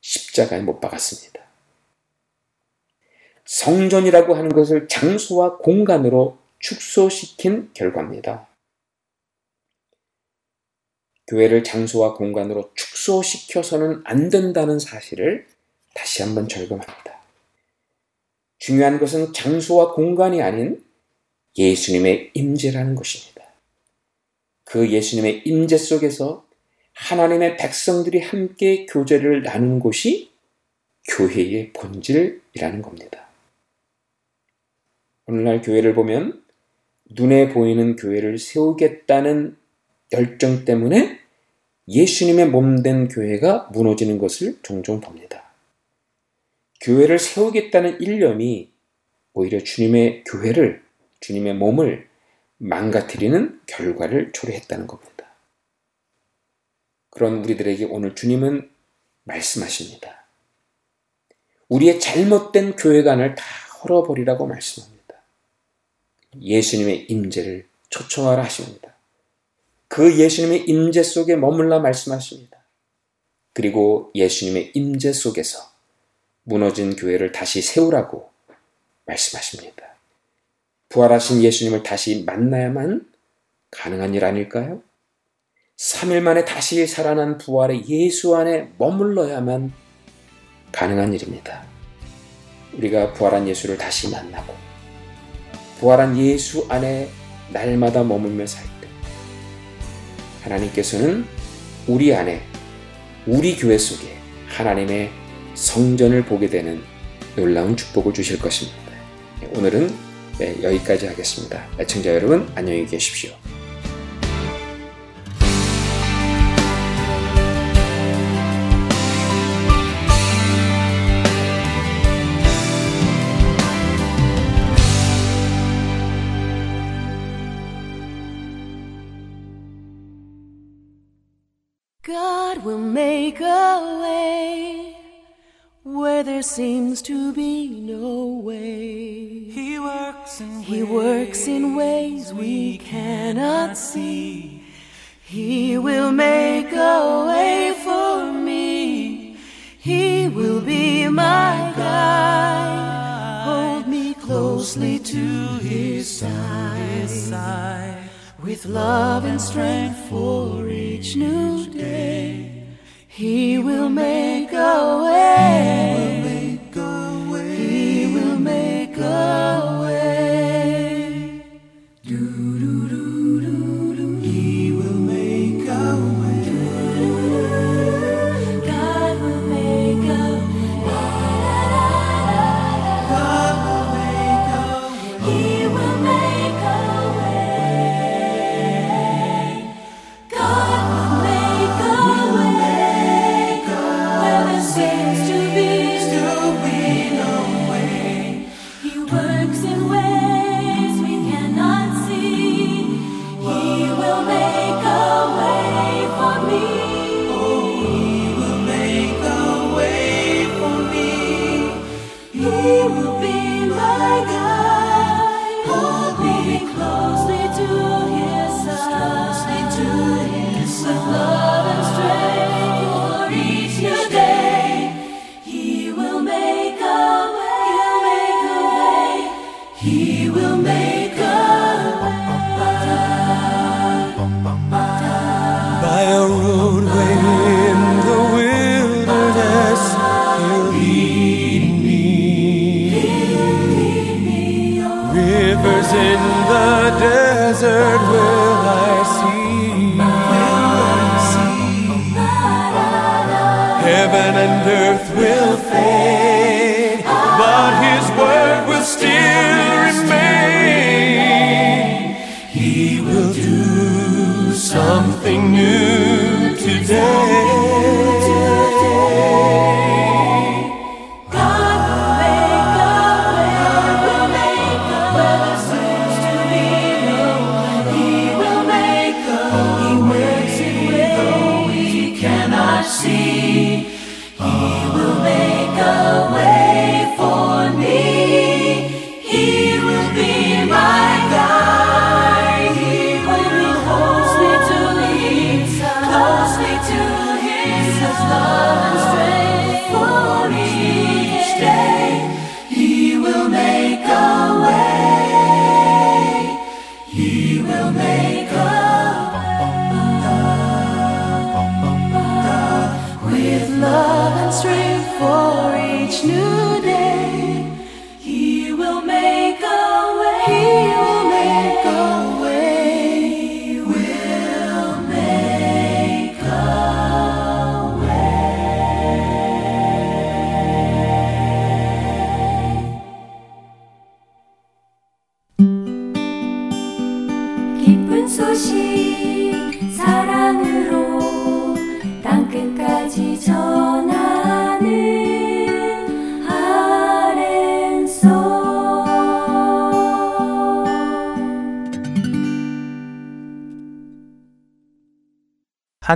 십자가에 못 박았습니다. 성전이라고 하는 것을 장소와 공간으로 축소시킨 결과입니다. 교회를 장소와 공간으로 축소시켜서는 안 된다는 사실을 다시 한번 절감합니다. 중요한 것은 장소와 공간이 아닌 예수님의 임재라는 것입니다. 그 예수님의 임재 속에서 하나님의 백성들이 함께 교제를 나누는 곳이 교회의 본질이라는 겁니다. 오늘날 교회를 보면 눈에 보이는 교회를 세우겠다는 열정 때문에 예수님의 몸 된 교회가 무너지는 것을 종종 봅니다. 교회를 세우겠다는 일념이 오히려 주님의 교회를, 주님의 몸을 망가뜨리는 결과를 초래했다는 겁니다. 그런 우리들에게 오늘 주님은 말씀하십니다. 우리의 잘못된 교회관을 다 헐어버리라고 말씀합니다. 예수님의 임재를 초청하라 하십니다. 그 예수님의 임재 속에 머물라 말씀하십니다. 그리고 예수님의 임재 속에서 무너진 교회를 다시 세우라고 말씀하십니다. 부활하신 예수님을 다시 만나야만 가능한 일 아닐까요? 3일 만에 다시 살아난 부활의 예수 안에 머물러야만 가능한 일입니다. 우리가 부활한 예수를 다시 만나고 부활한 예수 안에 날마다 머물며 살 때 하나님께서는 우리 안에 우리 교회 속에 하나님의 성전을 보게 되는 놀라운 축복을 주실 것입니다. 오늘은 네, 여기까지 하겠습니다. 애청자 여러분 안녕히 계십시오. God will make a way where there seems to be no way. He works in He ways works in ways we cannot see. He will make a way for me. He will be my guide. Hold me closely to his side. side. With love and strength for each new day, He will make a way.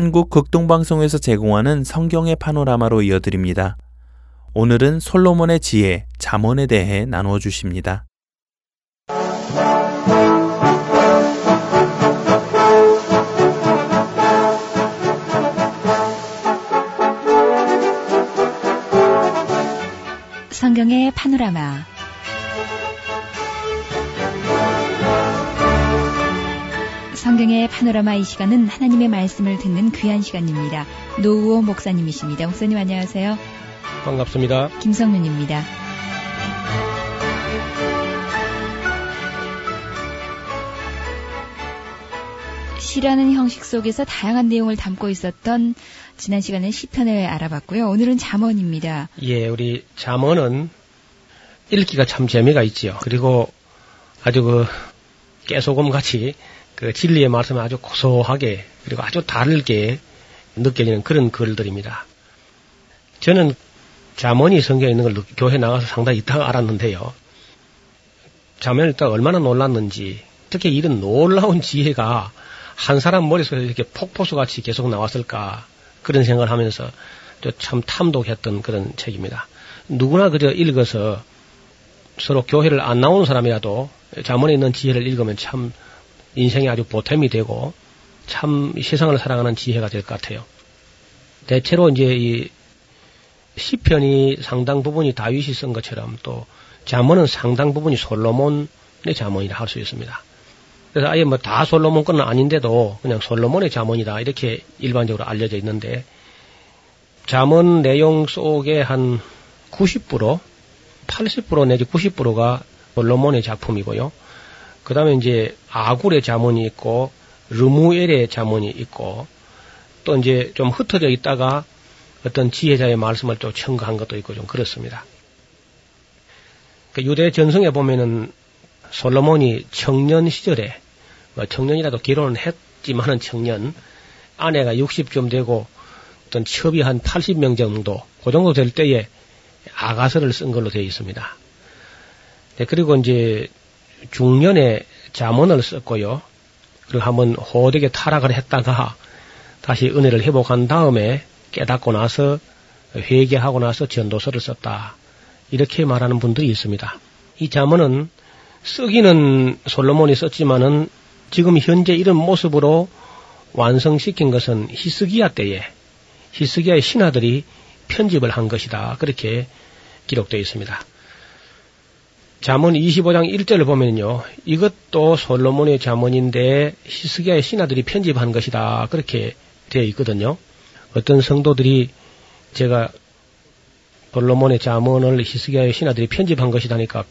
한국 극동방송에서 제공하는 성경의 파노라마로 이어드립니다. 오늘은 솔로몬의 지혜, 자문에 대해 나누어 주십니다. 성경의 파노라마 성경의 파노라마 이 시간은 하나님의 말씀을 듣는 귀한 시간입니다. 노우호 목사님이십니다. 목사님 안녕하세요. 반갑습니다. 김성윤입니다. 시라는 형식 속에서 다양한 내용을 담고 있었던 지난 시간에 시편을 알아봤고요. 오늘은 잠언입니다. 예, 우리 잠언은 읽기가 참 재미가 있지요. 그리고 아주 그 깨소금 같이 그 진리의 말씀을 아주 고소하게 그리고 아주 다르게 느껴지는 그런 글들입니다. 저는 잠언이 성경에 있는 걸 교회 나가서 상당히 있다가 알았는데요. 잠언을 읽다가 얼마나 놀랐는지 어떻게 이런 놀라운 지혜가 한 사람 머릿속에 이렇게 폭포수 같이 계속 나왔을까 그런 생각을 하면서 참 탐독했던 그런 책입니다. 누구나 그저 읽어서 서로 교회를 안 나오는 사람이라도 잠언에 있는 지혜를 읽으면 참 인생이 아주 보탬이 되고 참 세상을 살아가는 지혜가 될 것 같아요. 대체로 이제 이 시편이 상당 부분이 다윗이 쓴 것처럼 또 잠언은 상당 부분이 솔로몬의 잠언이라 할 수 있습니다. 그래서 아예 뭐 다 솔로몬 건 아닌데도 그냥 솔로몬의 잠언이다 이렇게 일반적으로 알려져 있는데 잠언 내용 속에 한 90% 80% 내지 90%가 솔로몬의 작품이고요. 그 다음에 이제 아굴의 자문이 있고 르무엘의 자문이 있고 또 이제 좀 흩어져 있다가 어떤 지혜자의 말씀을 또 첨가한 것도 있고 좀 그렇습니다. 그 유대 전성에 보면은 솔로몬이 청년 시절에 뭐 청년이라도 결혼을 했지만은 청년 아내가 60좀 되고 어떤 첩이 한 80명 정도 그 정도 될 때에 아가서를 쓴 걸로 되어 있습니다. 네, 그리고 이제 중년에 자문을 썼고요. 그리고 한번 호되게 타락을 했다가 다시 은혜를 회복한 다음에 깨닫고 나서 회개하고 나서 전도서를 썼다. 이렇게 말하는 분들이 있습니다. 이 자문은 쓰기는 솔로몬이 썼지만은 지금 현재 이런 모습으로 완성시킨 것은 히스기야 때에 히스기야의 신하들이 편집을 한 것이다. 그렇게 기록되어 있습니다. 잠언 25장 1절을 보면요. 이것도 솔로몬의 잠언인데 히스기야의 신하들이 편집한 것이다. 그렇게 되어 있거든요. 어떤 성도들이 제가 솔로몬의 잠언을 히스기야의 신하들이 편집한 것이다니까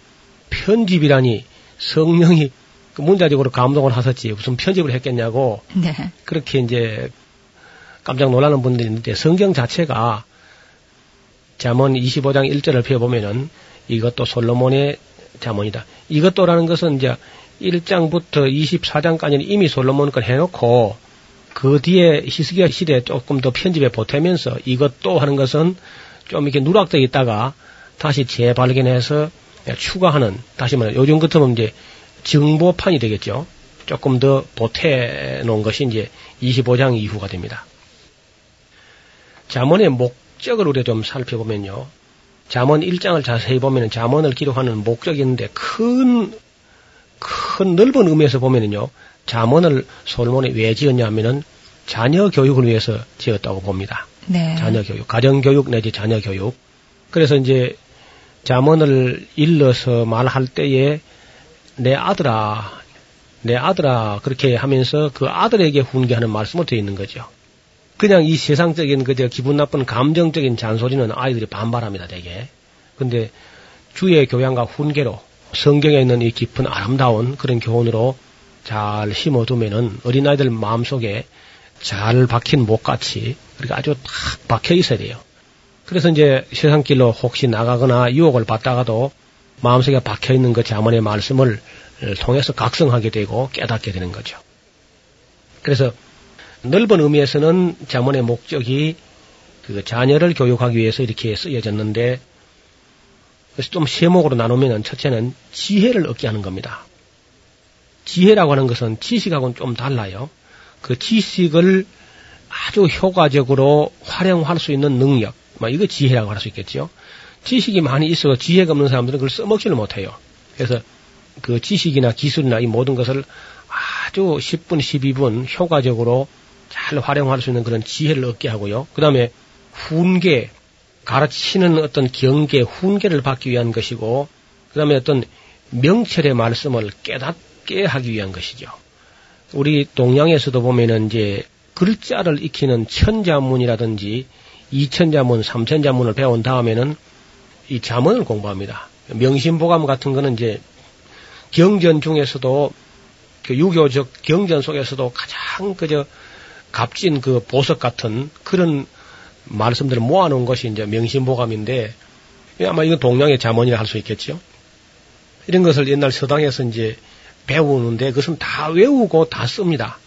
편집이라니 성령이 그 문자적으로 감동을 하셨지 무슨 편집을 했겠냐고 네. 그렇게 이제 깜짝 놀라는 분들이 있는데 성경 자체가 잠언 25장 1절을 펴보면은 이것도 솔로몬의 잠언이다. 이것도라는 것은 이제 1장부터 24장까지는 이미 솔로몬 걸 해놓고 그 뒤에 히스기야 시대에 조금 더 편집에 보태면서 이것도 하는 것은 좀 이렇게 누락되어 있다가 다시 재발견해서 추가하는 다시 말해 요즘 같으면 이제 정보판이 되겠죠. 조금 더 보태 놓은 것이 이제 25장 이후가 됩니다. 잠언의 목적을 우리가 좀 살펴보면요. 잠언 1장을 자세히 보면 잠언을 기록하는 목적이 있는데 큰, 큰 넓은 의미에서 보면은요. 잠언을 솔몬이 왜 지었냐 하면은 자녀 교육을 위해서 지었다고 봅니다. 네. 자녀 교육, 가정 교육 내지 자녀 교육. 그래서 이제 잠언을 일러서 말할 때에 내 아들아, 내 아들아 그렇게 하면서 그 아들에게 훈계하는 말씀을 되어 있는 거죠. 그냥 이 세상적인 그저 기분 나쁜 감정적인 잔소리는 아이들이 반발합니다, 되게. 근데 주의 교양과 훈계로 성경에 있는 이 깊은 아름다운 그런 교훈으로 잘 심어두면은 어린아이들 마음속에 잘 박힌 목같이 그렇게 아주 탁 박혀 있어야 돼요. 그래서 이제 세상 길로 혹시 나가거나 유혹을 받다가도 마음속에 박혀 있는 그 자문의 말씀을 통해서 각성하게 되고 깨닫게 되는 거죠. 그래서 넓은 의미에서는 자문의 목적이 그 자녀를 교육하기 위해서 이렇게 쓰여졌는데 그래서 좀 세목으로 나누면 첫째는 지혜를 얻게 하는 겁니다. 지혜라고 하는 것은 지식하고는 좀 달라요. 그 지식을 아주 효과적으로 활용할 수 있는 능력, 뭐 이거 지혜라고 할 수 있겠죠. 지식이 많이 있어도 지혜가 없는 사람들은 그걸 써먹지를 못해요. 그래서 그 지식이나 기술이나 이 모든 것을 아주 10분, 12분 효과적으로 잘 활용할 수 있는 그런 지혜를 얻게 하고요. 그 다음에 훈계, 가르치는 어떤 경계, 훈계를 받기 위한 것이고, 그 다음에 어떤 명철의 말씀을 깨닫게 하기 위한 것이죠. 우리 동양에서도 보면은 이제 글자를 익히는 천자문이라든지 이천자문, 삼천자문을 배운 다음에는 이 자문을 공부합니다. 명심보감 같은 거는 이제 경전 중에서도 그 유교적 경전 속에서도 가장 그저 값진 그 보석 같은 그런 말씀들을 모아놓은 것이 이제 명심보감인데 아마 이건 동양의 자문이라 할 수 있겠죠. 이런 것을 옛날 서당에서 이제 배우는데 그것은 다 외우고 다 씁니다.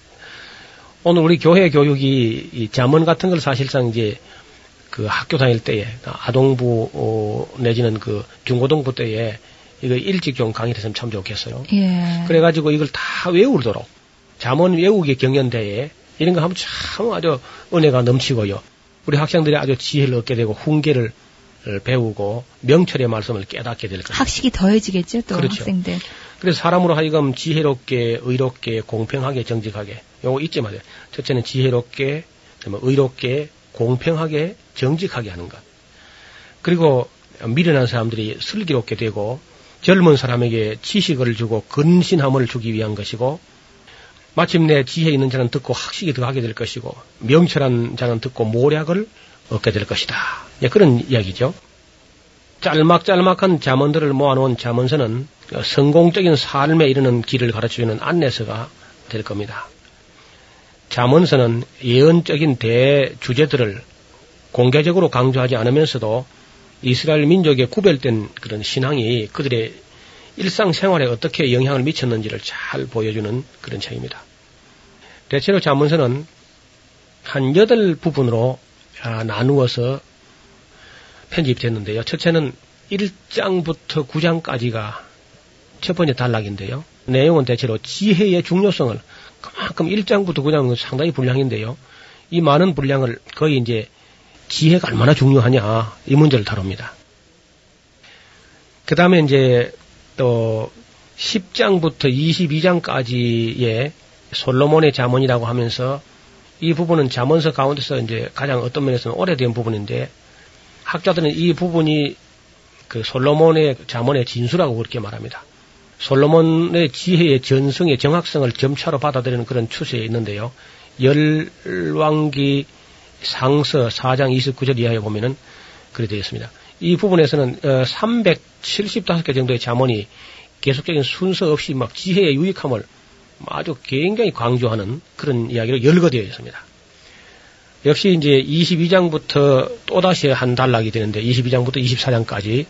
오늘 우리 교회 교육이 이 자문 같은 걸 사실상 이제 그 학교 다닐 때에 아동부 어, 내지는 그 중고등부 때에 이거 일찍 좀 강의를 했으면 참 좋겠어요. 예. 그래가지고 이걸 다 외우도록 잠언 외우기 경연대회 이런 거 하면 참 아주 은혜가 넘치고요. 우리 학생들이 아주 지혜를 얻게 되고 훈계를 어, 배우고 명철의 말씀을 깨닫게 될 것입니다. 학식이 더해지겠죠, 또 그렇죠. 학생들. 그래서 사람으로 하여금 지혜롭게, 의롭게, 공평하게, 정직하게. 요거 잊지 마세요. 첫째는 지혜롭게, 의롭게, 공평하게, 정직하게 하는 것. 그리고 미련한 사람들이 슬기롭게 되고 젊은 사람에게 지식을 주고 근신함을 주기 위한 것이고 마침내 지혜 있는 자는 듣고 학식이 더하게 될 것이고 명철한 자는 듣고 모략을 얻게 될 것이다. 예, 그런 이야기죠. 짤막짤막한 자문들을 모아놓은 자문서는 성공적인 삶에 이르는 길을 가르쳐주는 안내서가 될 겁니다. 자문서는 예언적인 대주제들을 공개적으로 강조하지 않으면서도 이스라엘 민족의 구별된 그런 신앙이 그들의 일상생활에 어떻게 영향을 미쳤는지를 잘 보여주는 그런 책입니다. 대체로 자문서는 한 여덟 부분으로 아, 나누어서 편집됐는데요. 첫째는 1장부터 9장까지가 첫 번째 단락인데요. 내용은 대체로 지혜의 중요성을 그만큼 1장부터 9장은 상당히 분량인데요. 이 많은 분량을 거의 이제 지혜가 얼마나 중요하냐 이 문제를 다룹니다. 그 다음에 이제 또 10장부터 22장까지의 솔로몬의 자문이라고 하면서 이 부분은 자문서 가운데서 이제 가장 어떤 면에서는 오래된 부분인데 학자들은 이 부분이 그 솔로몬의 자문의 진수라고 그렇게 말합니다. 솔로몬의 지혜의 전성의 정확성을 점차로 받아들이는 그런 추세에 있는데요. 열왕기 상서 4장 29절 이하에 보면은 그래 되어 있습니다. 이 부분에서는 375개 정도의 자문이 계속적인 순서 없이 막 지혜의 유익함을 아주 굉장히 강조하는 그런 이야기로 열거되어 있습니다. 역시 이제 22장부터 또다시 한 단락이 되는데 22장부터 24장까지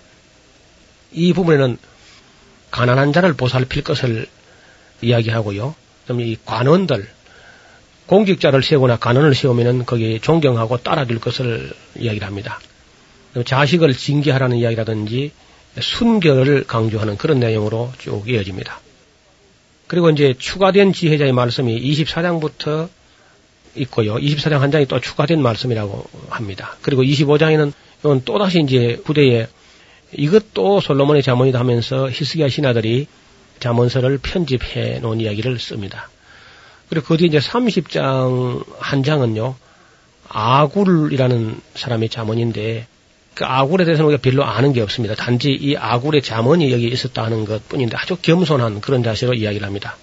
이 부분에는 가난한 자를 보살필 것을 이야기하고요. 그다음에 이 관원들 공직자를 세우거나 관원을 세우면은 거기에 존경하고 따라줄 것을 이야기를 합니다. 자식을 징계하라는 이야기라든지 순결을 강조하는 그런 내용으로 쭉 이어집니다. 그리고 이제 추가된 지혜자의 말씀이 24장부터 있고요. 24장 한 장이 또 추가된 말씀이라고 합니다. 그리고 25장에는 이건 또다시 이제 부대에 이것도 솔로몬의 자문이다 하면서 히스기야 신하들이 자문서를 편집해 놓은 이야기를 씁니다. 그리고 그 뒤에 이제 30장 한 장은요, 아굴이라는 사람의 자문인데, 그 아굴에 대해서는 우리가 별로 아는 게 없습니다. 단지 이 아굴의 자문이 여기 있었다는 것 뿐인데 아주 겸손한 그런 자세로 이야기를 합니다.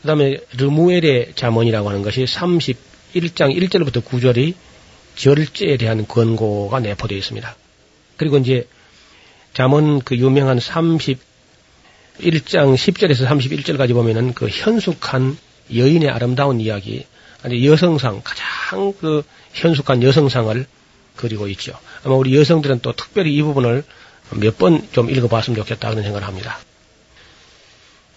그 다음에 르무엘의 자문이라고 하는 것이 31장 1절부터 9절이 절제에 대한 권고가 내포되어 있습니다. 그리고 이제 잠언 그 유명한 31장 10절에서 31절까지 보면은 그 현숙한 여인의 아름다운 이야기, 아니 여성상 가장 그 현숙한 여성상을 그리고 있죠. 아마 우리 여성들은 또 특별히 이 부분을 몇 번 좀 읽어봤으면 좋겠다 그런 생각을 합니다.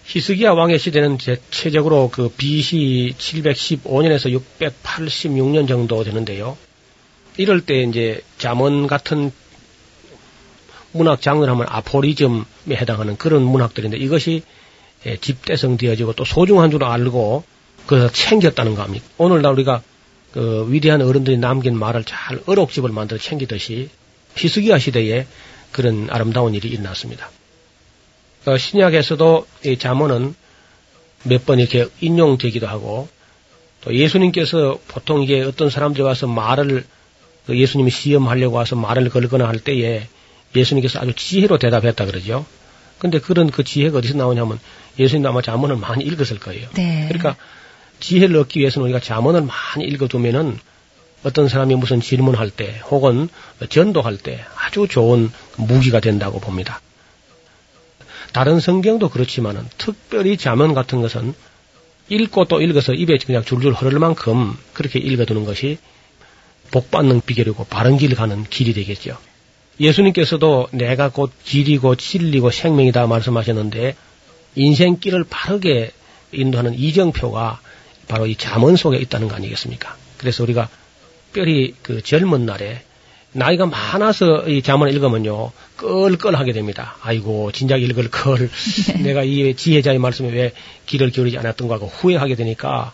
히스기야 왕의 시대는 대체적으로 그 BC 715년에서 686년 정도 되는데요. 이럴 때 이제 잠언 같은 문학 장르를 하면 아포리즘에 해당하는 그런 문학들인데 이것이 예, 집대성 되어지고 또 소중한 줄 알고 그래서 챙겼다는 겁니다. 오늘날 우리가 그 위대한 어른들이 남긴 말을 잘 어록집을 만들어 챙기듯이 히스기야 시대에 그런 아름다운 일이 일어났습니다. 어, 신약에서도 이 잠언은 몇 번 이렇게 인용되기도 하고 또 예수님께서 보통 이게 어떤 사람들이 와서 말을 그 예수님이 시험하려고 와서 말을 걸거나 할 때에 예수님께서 아주 지혜로 대답했다 그러죠. 근데 그런 그 지혜가 어디서 나오냐면 예수님도 아마 자문을 많이 읽었을 거예요. 네. 그러니까 지혜를 얻기 위해서는 우리가 자문을 많이 읽어두면은 어떤 사람이 무슨 질문할 때 혹은 전도할 때 아주 좋은 무기가 된다고 봅니다. 다른 성경도 그렇지만은 특별히 자문 같은 것은 읽고 또 읽어서 입에 그냥 줄줄 흐를 만큼 그렇게 읽어두는 것이 복 받는 비결이고 바른 길 가는 길이 되겠죠. 예수님께서도 내가 곧 길이고 진리고 생명이다 말씀하셨는데 인생길을 바르게 인도하는 이정표가 바로 이 잠언 속에 있다는 거 아니겠습니까? 그래서 우리가 특별히 그 젊은 날에 나이가 많아서 이 잠언을 읽으면요 끌끌하게 됩니다. 아이고 진작 읽을 걸 내가 이 지혜자의 말씀에 왜 귀를 기울이지 않았던 거 하고 후회하게 되니까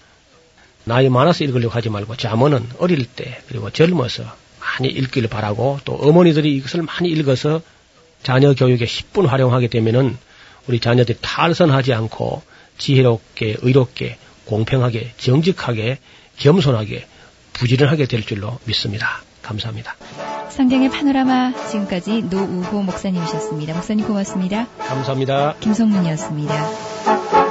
나이 많아서 읽으려고 하지 말고 잠언은 어릴 때 그리고 젊어서 많이 읽기를 바라고 또 어머니들이 이것을 많이 읽어서 자녀 교육에 10분 활용하게 되면은 우리 자녀들이 탈선하지 않고 지혜롭게 의롭게 공평하게 정직하게 겸손하게 부지런하게 될 줄로 믿습니다. 감사합니다. 성경의 파노라마 지금까지 노우호 목사님이셨습니다. 목사님 고맙습니다. 감사합니다. 김성문이었습니다.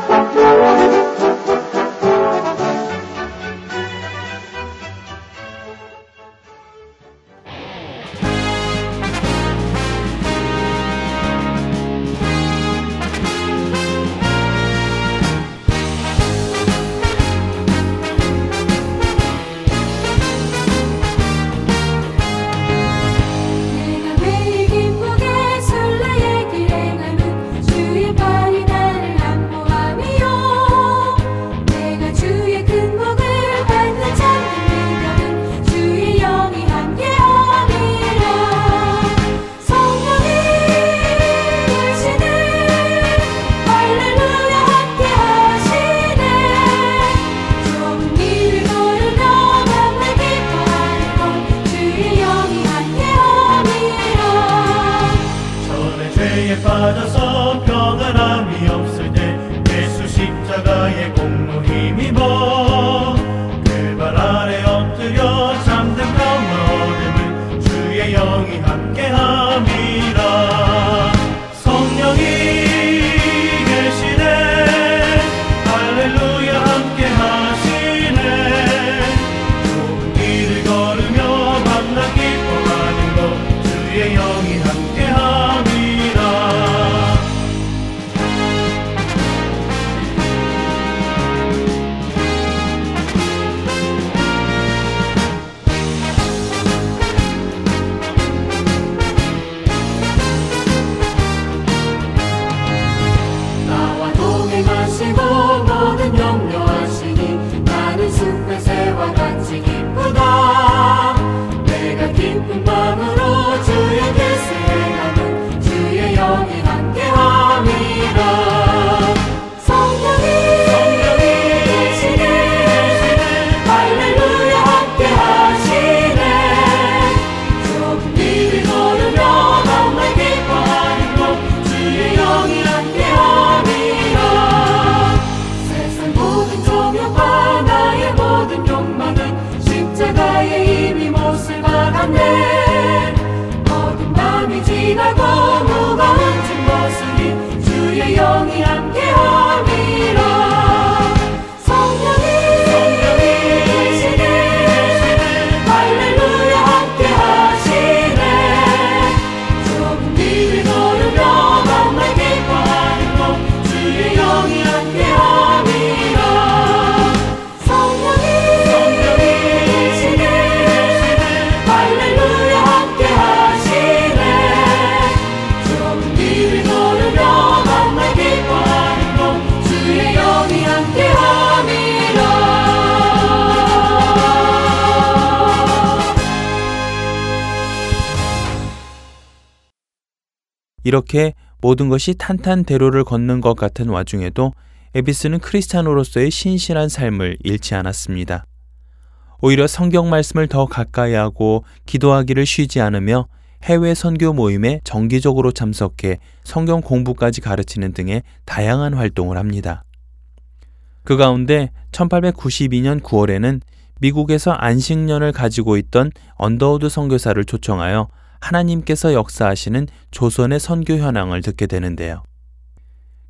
이렇게 모든 것이 탄탄대로를 걷는 것 같은 와중에도 에비슨은 크리스찬으로서의 신실한 삶을 잃지 않았습니다. 오히려 성경 말씀을 더 가까이 하고 기도하기를 쉬지 않으며 해외 선교 모임에 정기적으로 참석해 성경 공부까지 가르치는 등의 다양한 활동을 합니다. 그 가운데 1892년 9월에는 미국에서 안식년을 가지고 있던 언더우드 선교사를 초청하여 하나님께서 역사하시는 조선의 선교 현황을 듣게 되는데요.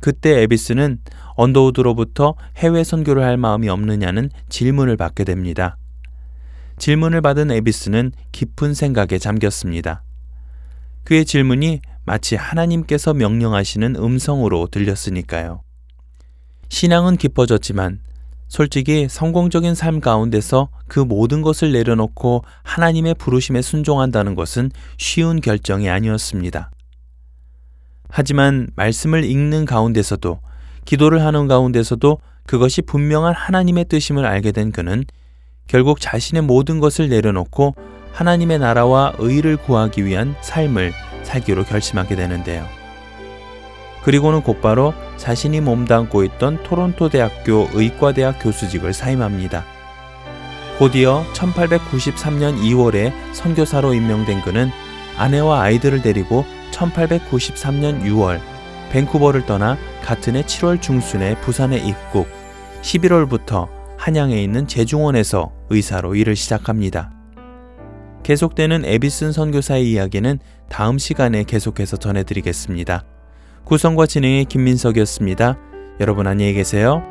그때 에비스는 언더우드로부터 해외 선교를 할 마음이 없느냐는 질문을 받게 됩니다. 질문을 받은 에비스는 깊은 생각에 잠겼습니다. 그의 질문이 마치 하나님께서 명령하시는 음성으로 들렸으니까요. 신앙은 깊어졌지만 솔직히 성공적인 삶 가운데서 그 모든 것을 내려놓고 하나님의 부르심에 순종한다는 것은 쉬운 결정이 아니었습니다. 하지만 말씀을 읽는 가운데서도 기도를 하는 가운데서도 그것이 분명한 하나님의 뜻임을 알게 된 그는 결국 자신의 모든 것을 내려놓고 하나님의 나라와 의를 구하기 위한 삶을 살기로 결심하게 되는데요. 그리고는 곧바로 자신이 몸담고 있던 토론토 대학교 의과대학 교수직을 사임합니다. 곧이어 1893년 2월에 선교사로 임명된 그는 아내와 아이들을 데리고 1893년 6월 밴쿠버를 떠나 같은 해 7월 중순에 부산에 입국, 11월부터 한양에 있는 제중원에서 의사로 일을 시작합니다. 계속되는 에비슨 선교사의 이야기는 다음 시간에 계속해서 전해드리겠습니다. 구성과 진행의 김민석이었습니다. 여러분 안녕히 계세요.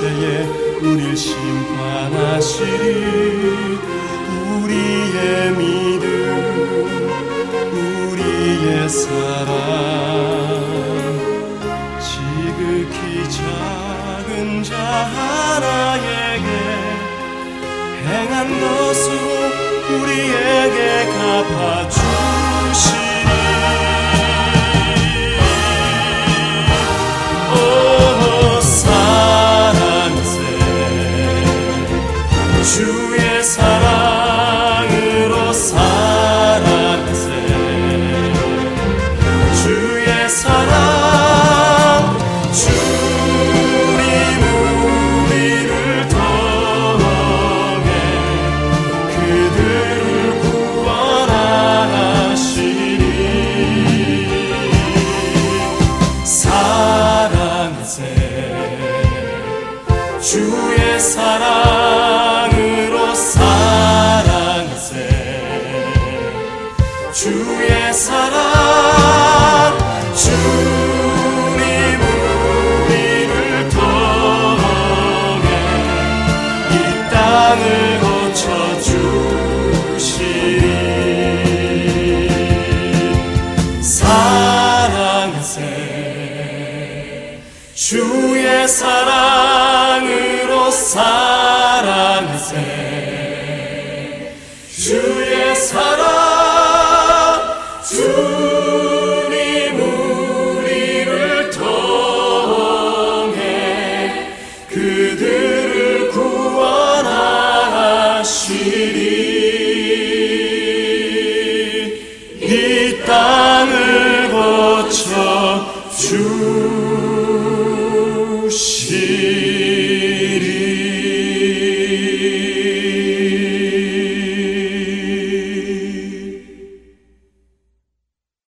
때에 우릴 심판하시리. 우리의 믿음 우리의 사랑. 지극히 작은 자 하나에게 행한 것으로 우리에게 갚아주시